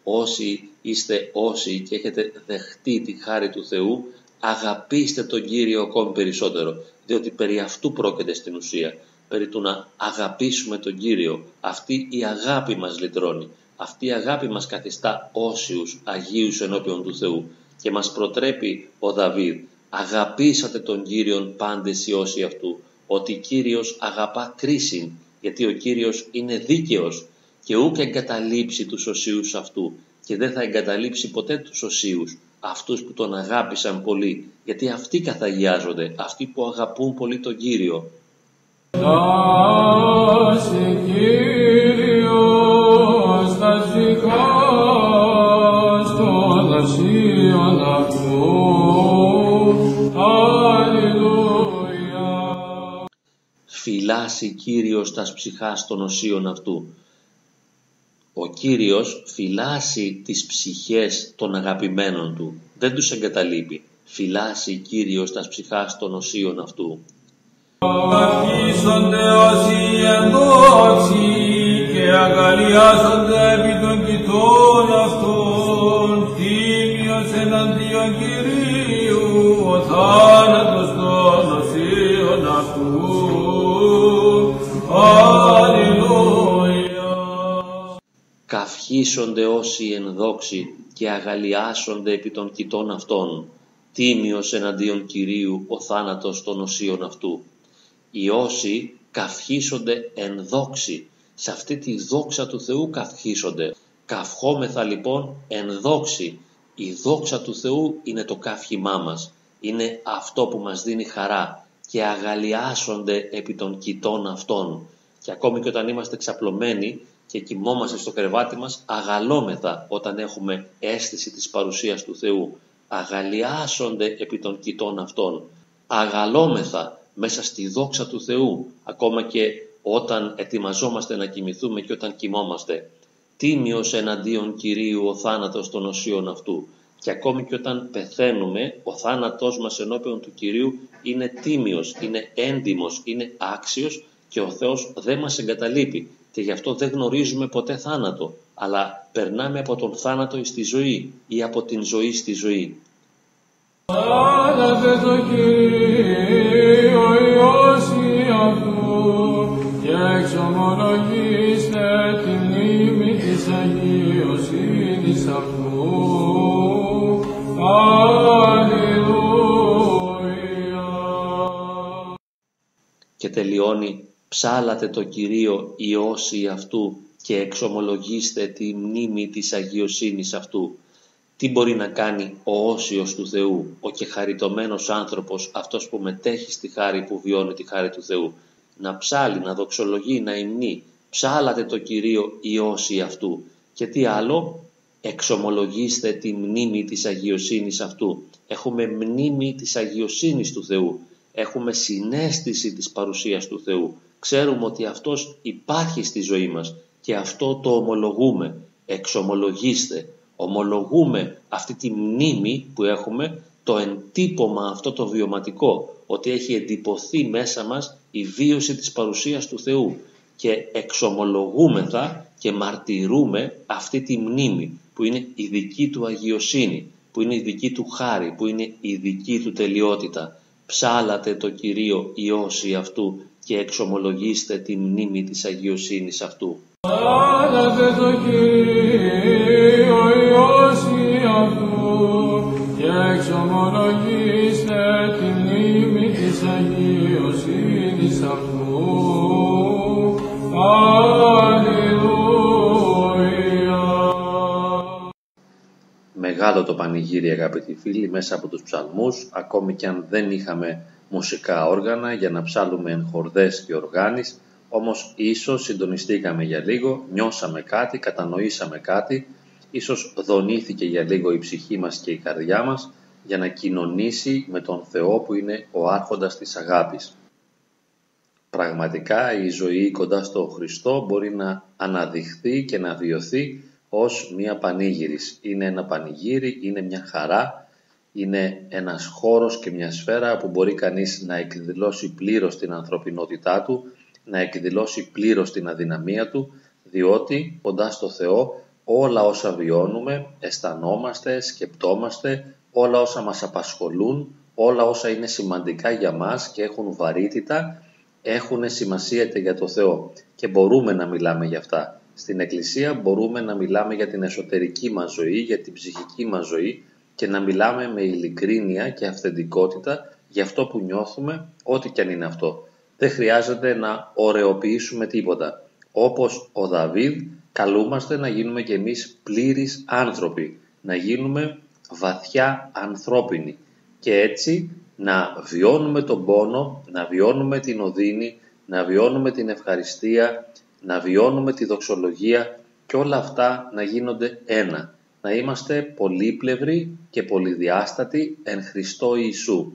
Όσοι είστε όσοι και έχετε δεχτεί τη χάρη του Θεού, αγαπήστε τον Κύριο ακόμη περισσότερο, διότι περί αυτού πρόκειται στην ουσία. Περί του να αγαπήσουμε τον Κύριο. Αυτή η αγάπη μας λυτρώνει. Αυτή η αγάπη μας καθιστά όσιους, αγίους ενώπιον του Θεού. Και μας προτρέπει ο Δαβίδ, αγαπήσατε τον Κύριον πάντες οι όσοι αυτού, ότι Κύριος αγαπά κρίσιν γιατί ο Κύριος είναι δίκαιος και ούκ εγκαταλείψει τους οσίους αυτού και δεν θα εγκαταλείψει ποτέ τους οσίους, αυτούς που τον αγάπησαν πολύ, γιατί αυτοί καθαγιάζονται, αυτοί που αγαπούν πολύ τον Κύριο. Φυλάσει Κύριος τας ψυχάς των οσίων αυτού. Ο Κύριος φυλάσει τις ψυχές των αγαπημένων Του, δεν τους εγκαταλείπει. Φυλάσει Κύριος τας ψυχάς των οσίων αυτού. Αφήσονται όσοι ενδόξοι και αγκαλιάζονται επί των κοιτών αυτών, τίμιος εναντίον Κυρίου, ο θάνατος Καυχήσονται όσοι ενδόξοι και αγαλιάσονται επί των κοιτών αυτών. Τίμιος εναντίον Κυρίου ο θάνατος των οσίων αυτού. Οι όσοι καυχήσονται εν δόξη. Σε αυτή τη δόξα του Θεού καυχήσονται. Καυχόμεθα λοιπόν εν δόξη. Η δόξα του Θεού είναι το καύχημά μας. Είναι αυτό που μας δίνει χαρά και αγαλιάσονται επί των κοιτών αυτών. Και ακόμη και όταν είμαστε ξαπλωμένοι και κοιμόμαστε στο κρεβάτι μας, αγαλόμεθα όταν έχουμε αίσθηση της παρουσίας του Θεού. Αγαλιάσονται επί των κοιτών αυτών. Αγαλόμεθα μέσα στη δόξα του Θεού, ακόμα και όταν ετοιμαζόμαστε να κοιμηθούμε και όταν κοιμόμαστε. Τίμιος εναντίον Κυρίου ο θάνατος των οσίων αυτού. Και ακόμη και όταν πεθαίνουμε, ο θάνατός μας ενώπιον του Κυρίου είναι τίμιος, είναι έντιμος, είναι άξιος και ο Θεός δεν μας εγκαταλείπει και γι' αυτό δεν γνωρίζουμε ποτέ θάνατο, αλλά περνάμε από τον θάνατο στη ζωή ή από την ζωή στη ζωή. Άναβε το Κύριο Υιός αυτού και εξομολογήστε τη μνήμη της αγιοσύνης αυτού. Αλληλούια. Και τελειώνει «Ψάλατε το Κυρίο οι όσοι αυτού και εξομολογήστε τη μνήμη της αγιοσύνης αυτού». Τι μπορεί να κάνει ο όσιος του Θεού, ο και χαριτωμένος άνθρωπος, αυτός που μετέχει στη χάρη που βιώνει τη χάρη του Θεού. Να ψάλει, να δοξολογεί, να υμνεί. Ψάλατε το Κυρίο οι όσοι αυτού. Και τι άλλο, εξομολογήστε τη μνήμη της αγιοσύνης αυτού. Έχουμε μνήμη της αγιοσύνης του Θεού. Έχουμε συνέστηση της παρουσίας του Θεού. Ξέρουμε ότι Αυτός υπάρχει στη ζωή μας και αυτό το ομολογούμε. Εξομολογήστε, ομολογούμε αυτή τη μνήμη που έχουμε, το εντύπωμα αυτό το βιωματικό, ότι έχει εντυπωθεί μέσα μας η βίωση της παρουσίας του Θεού και εξομολογούμεθα και μαρτυρούμε αυτή τη μνήμη που είναι η δική του αγιοσύνη, που είναι η δική του χάρη, που είναι η δική του τελειότητα. Ψάλατε το Κυρίο οι όσοι αυτού και εξομολογήστε τη μνήμη της αγιοσύνης αυτού. Άναβε το Κύριο Υιός αυτού και εξομολογήστε τη μνήμη της αγιοσύνης αυτού. Μεγάλο το πανηγύρι αγαπητοί φίλοι μέσα από τους ψαλμούς, ακόμη και αν δεν είχαμε μουσικά όργανα για να ψάλουμε εν χορδές και οργάνεις, όμως ίσως συντονιστήκαμε για λίγο, νιώσαμε κάτι, κατανοήσαμε κάτι, ίσως δονήθηκε για λίγο η ψυχή μας και η καρδιά μας για να κοινωνήσει με τον Θεό που είναι ο άρχοντας της αγάπης. Πραγματικά η ζωή κοντά στο Χριστό μπορεί να αναδειχθεί και να βιωθεί ως μια πανήγυρης. Είναι ένα πανηγύρι, είναι μια χαρά, είναι ένας χώρος και μια σφαίρα που μπορεί κανείς να εκδηλώσει πλήρως την ανθρωπινότητά του, να εκδηλώσει πλήρως την αδυναμία του, διότι κοντά στο Θεό όλα όσα βιώνουμε, αισθανόμαστε, σκεπτόμαστε, όλα όσα μας απασχολούν, όλα όσα είναι σημαντικά για μας και έχουν βαρύτητα, έχουν σημασία για το Θεό και μπορούμε να μιλάμε για αυτά. Στην Εκκλησία μπορούμε να μιλάμε για την εσωτερική μας ζωή, για την ψυχική μας ζωή και να μιλάμε με ειλικρίνεια και αυθεντικότητα για αυτό που νιώθουμε, ό,τι και αν είναι αυτό. Δεν χρειάζεται να ωρεοποιήσουμε τίποτα. Όπως ο Δαβίδ καλούμαστε να γίνουμε κι εμείς πλήρεις άνθρωποι, να γίνουμε βαθιά ανθρώπινοι και έτσι να βιώνουμε τον πόνο, να βιώνουμε την οδύνη, να βιώνουμε την ευχαριστία, να βιώνουμε τη δοξολογία και όλα αυτά να γίνονται ένα. Να είμαστε πολύπλευροι και πολυδιάστατοι εν Χριστώ Ιησού.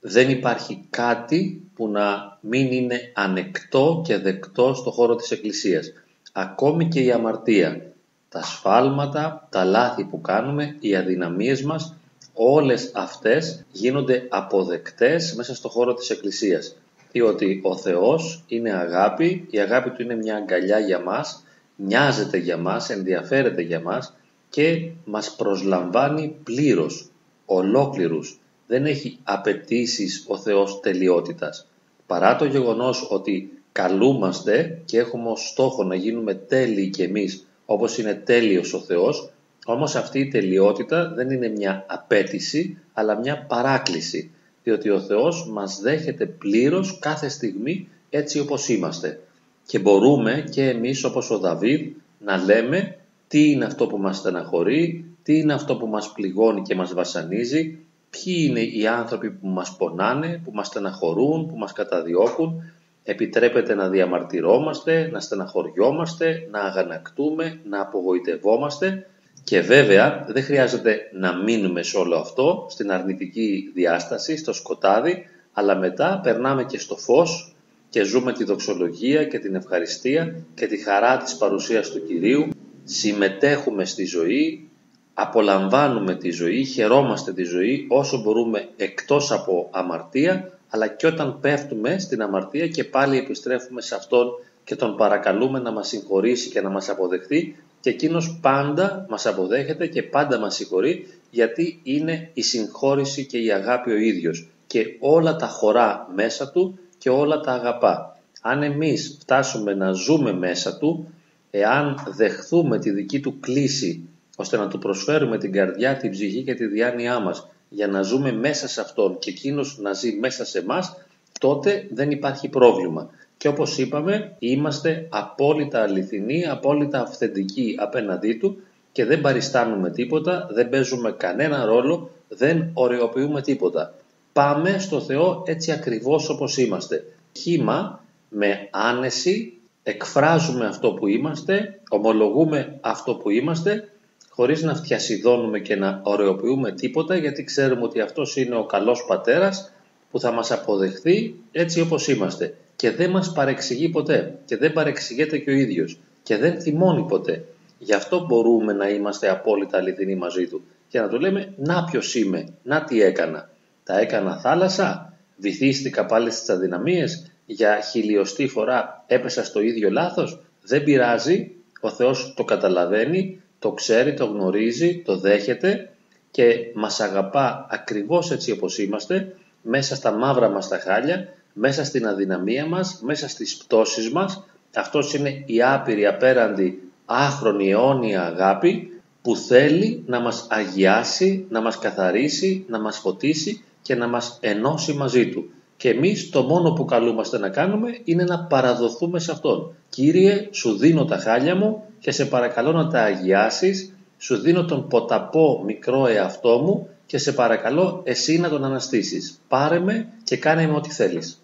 Δεν υπάρχει κάτι που να μην είναι ανεκτό και δεκτό στο χώρο της Εκκλησίας. Ακόμη και η αμαρτία, τα σφάλματα, τα λάθη που κάνουμε, οι αδυναμίες μας, όλες αυτές γίνονται αποδεκτές μέσα στο χώρο της Εκκλησίας. Διότι ο Θεός είναι αγάπη, η αγάπη Του είναι μια αγκαλιά για μας, νοιάζεται για μας, ενδιαφέρεται για μας και μας προσλαμβάνει πλήρως, ολόκληρους. Δεν έχει απαιτήσεις ο Θεός τελειότητας. Παρά το γεγονός ότι καλούμαστε και έχουμε ως στόχο να γίνουμε τέλειοι κι εμείς όπως είναι τέλειος ο Θεός, όμως αυτή η τελειότητα δεν είναι μια απέτηση αλλά μια παράκληση διότι ο Θεός μας δέχεται πλήρως κάθε στιγμή έτσι όπως είμαστε και μπορούμε και εμείς όπως ο Δαβίδ να λέμε τι είναι αυτό που μας στεναχωρεί, τι είναι αυτό που μας πληγώνει και μας βασανίζει, ποιοι είναι οι άνθρωποι που μας πονάνε, που μας στεναχωρούν, που μας καταδιώκουν. Επιτρέπεται να διαμαρτυρόμαστε, να στεναχωριόμαστε, να αγανακτούμε, να απογοητευόμαστε και βέβαια δεν χρειάζεται να μείνουμε σε όλο αυτό, στην αρνητική διάσταση, στο σκοτάδι, αλλά μετά περνάμε και στο φως και ζούμε τη δοξολογία και την ευχαριστία και τη χαρά της παρουσίας του Κυρίου, συμμετέχουμε στη ζωή, απολαμβάνουμε τη ζωή, χαιρόμαστε τη ζωή όσο μπορούμε εκτός από αμαρτία, αλλά και όταν πέφτουμε στην αμαρτία και πάλι επιστρέφουμε σε Αυτόν και Τον παρακαλούμε να μας συγχωρήσει και να μας αποδεχθεί και εκείνος πάντα μας αποδέχεται και πάντα μας συγχωρεί γιατί είναι η συγχώρηση και η αγάπη ο ίδιος και όλα τα χωρά μέσα του και όλα τα αγαπά. Αν εμείς φτάσουμε να ζούμε μέσα του, εάν δεχθούμε τη δική του κλίση ώστε να του προσφέρουμε την καρδιά, την ψυχή και τη διάνοιά μας για να ζούμε μέσα σε Αυτόν και εκείνος να ζει μέσα σε μας, τότε δεν υπάρχει πρόβλημα. Και όπως είπαμε, είμαστε απόλυτα αληθινοί, απόλυτα αυθεντικοί απέναντί Του και δεν παριστάνουμε τίποτα, δεν παίζουμε κανένα ρόλο, δεν ωρεοποιούμε τίποτα. Πάμε στο Θεό έτσι ακριβώς όπως είμαστε. Χήμα με άνεση εκφράζουμε αυτό που είμαστε, ομολογούμε αυτό που είμαστε, χωρίς να φτιασιδώνουμε και να ωρεοποιούμε τίποτα, γιατί ξέρουμε ότι αυτός είναι ο καλός πατέρας που θα μας αποδεχθεί έτσι όπως είμαστε και δεν μας παρεξηγεί ποτέ και δεν παρεξηγείται και ο ίδιος και δεν θυμώνει ποτέ. Γι' αυτό μπορούμε να είμαστε απόλυτα αληθινοί μαζί του και να του λέμε να ποιος είμαι, να τι έκανα. Τα έκανα θάλασσα, βυθίστηκα πάλι στις αδυναμίες, για χιλιοστή φορά έπεσα στο ίδιο λάθος. Δεν πειράζει, ο Θεός το καταλαβαίνει, το ξέρει, το γνωρίζει, το δέχεται και μας αγαπά ακριβώς έτσι όπως είμαστε, μέσα στα μαύρα μας τα χάλια, μέσα στην αδυναμία μας, μέσα στις πτώσεις μας. Αυτός είναι η άπειρη απέραντη άχρονη αιώνια αγάπη που θέλει να μας αγιάσει, να μας καθαρίσει, να μας φωτίσει και να μας ενώσει μαζί Του. Και εμείς το μόνο που καλούμαστε να κάνουμε είναι να παραδοθούμε σε Αυτόν. Κύριε, σου δίνω τα χάλια μου και σε παρακαλώ να τα αγιάσεις, σου δίνω τον ποταπό μικρό εαυτό μου και σε παρακαλώ εσύ να τον αναστήσεις. Πάρε με και κάνε με ό,τι θέλεις.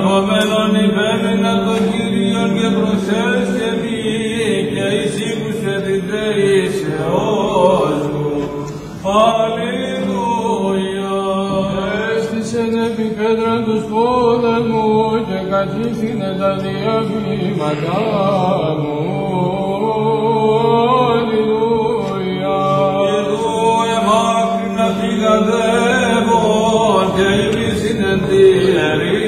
Επόμενον υπέμενα το Κύριον και προσέσαι μη και εισήγουσε την θεήσεώς μου. Αλληλούια. Έστησεν επί πέτρα τους πόλεμου και κατήφθηνε τα διαβήματα μου. Αλληλούια. Εγώ εμάκρυ να φυγαδεύω και ημίσιν εν τη ερήμο.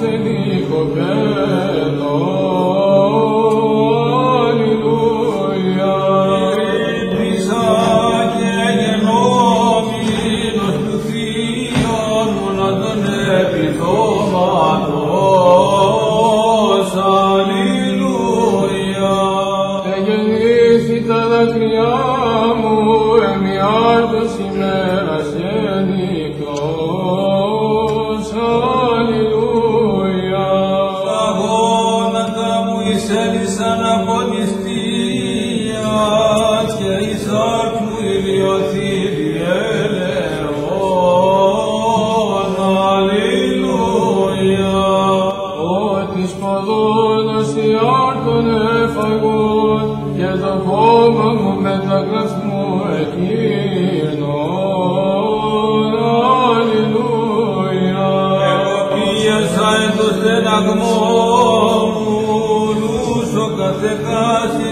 Ραξενικό πέτο. αγωνασιών των έφαγων και το χώμα μου μεταγραφμό εκείνων. Αλληλούια. Εγώ πίεσα εν το δεδαγμό μου, ο καθεκάσι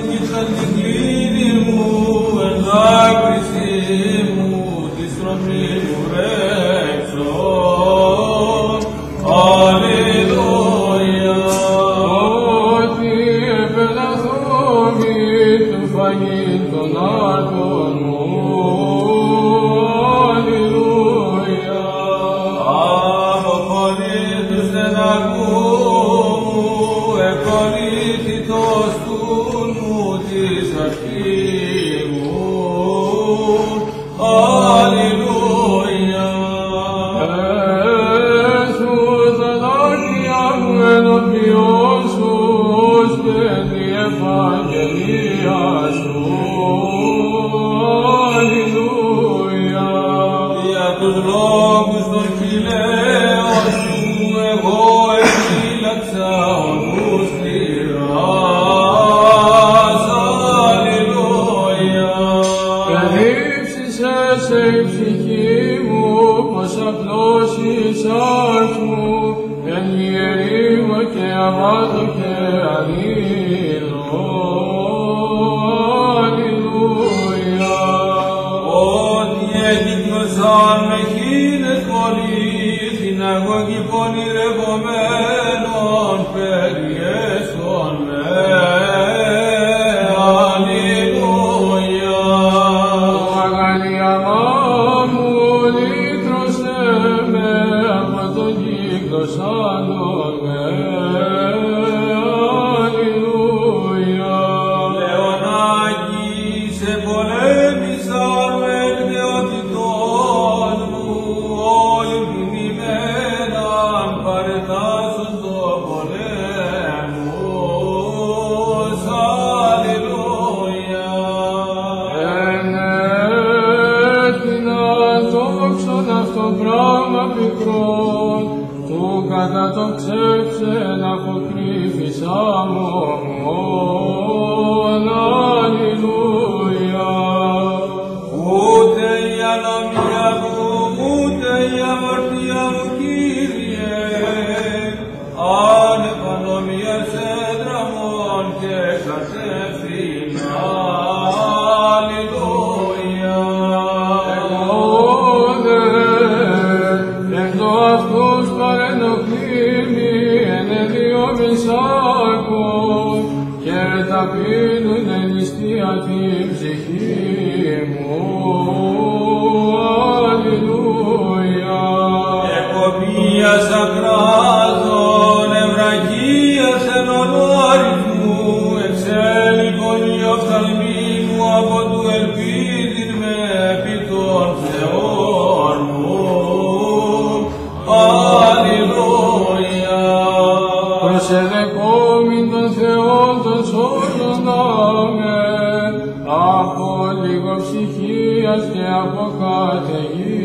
και από καταιγίδος.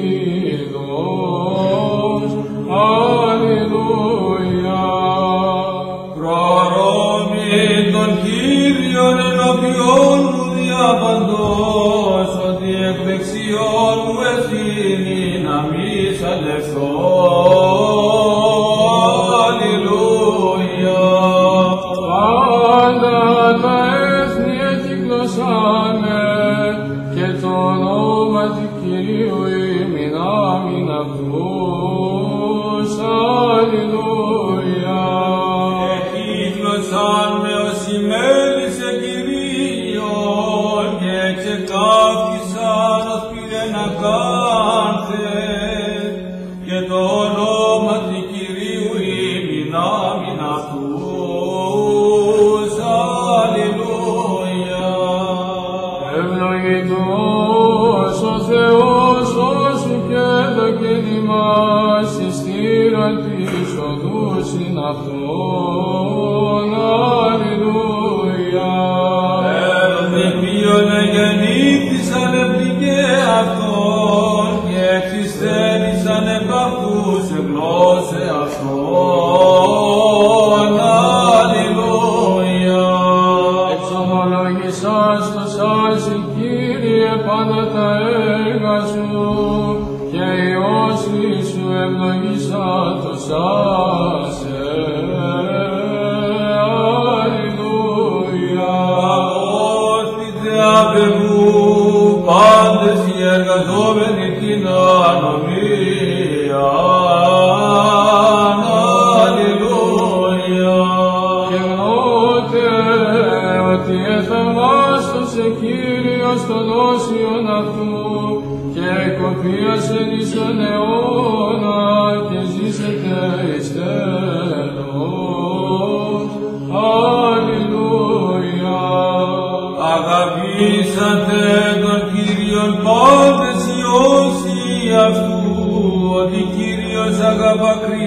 Αλληλούια. Προρώμη των Κύριων ενώπιών μου διαπαντός, ότι εκ δεξιών μου ευθύνη να μη σαλευθώ. εργαζόμενη την ανομία. Αλληλούια. Και γνώτε ότι εθαλάστωσε Κύριος των όσιον αυτού και εκοπίασε εις τον αιώνα και ζήσετε εις τέλος. Αλληλούια. Αγαπήσατε τον Κύριον Πόρο Бакри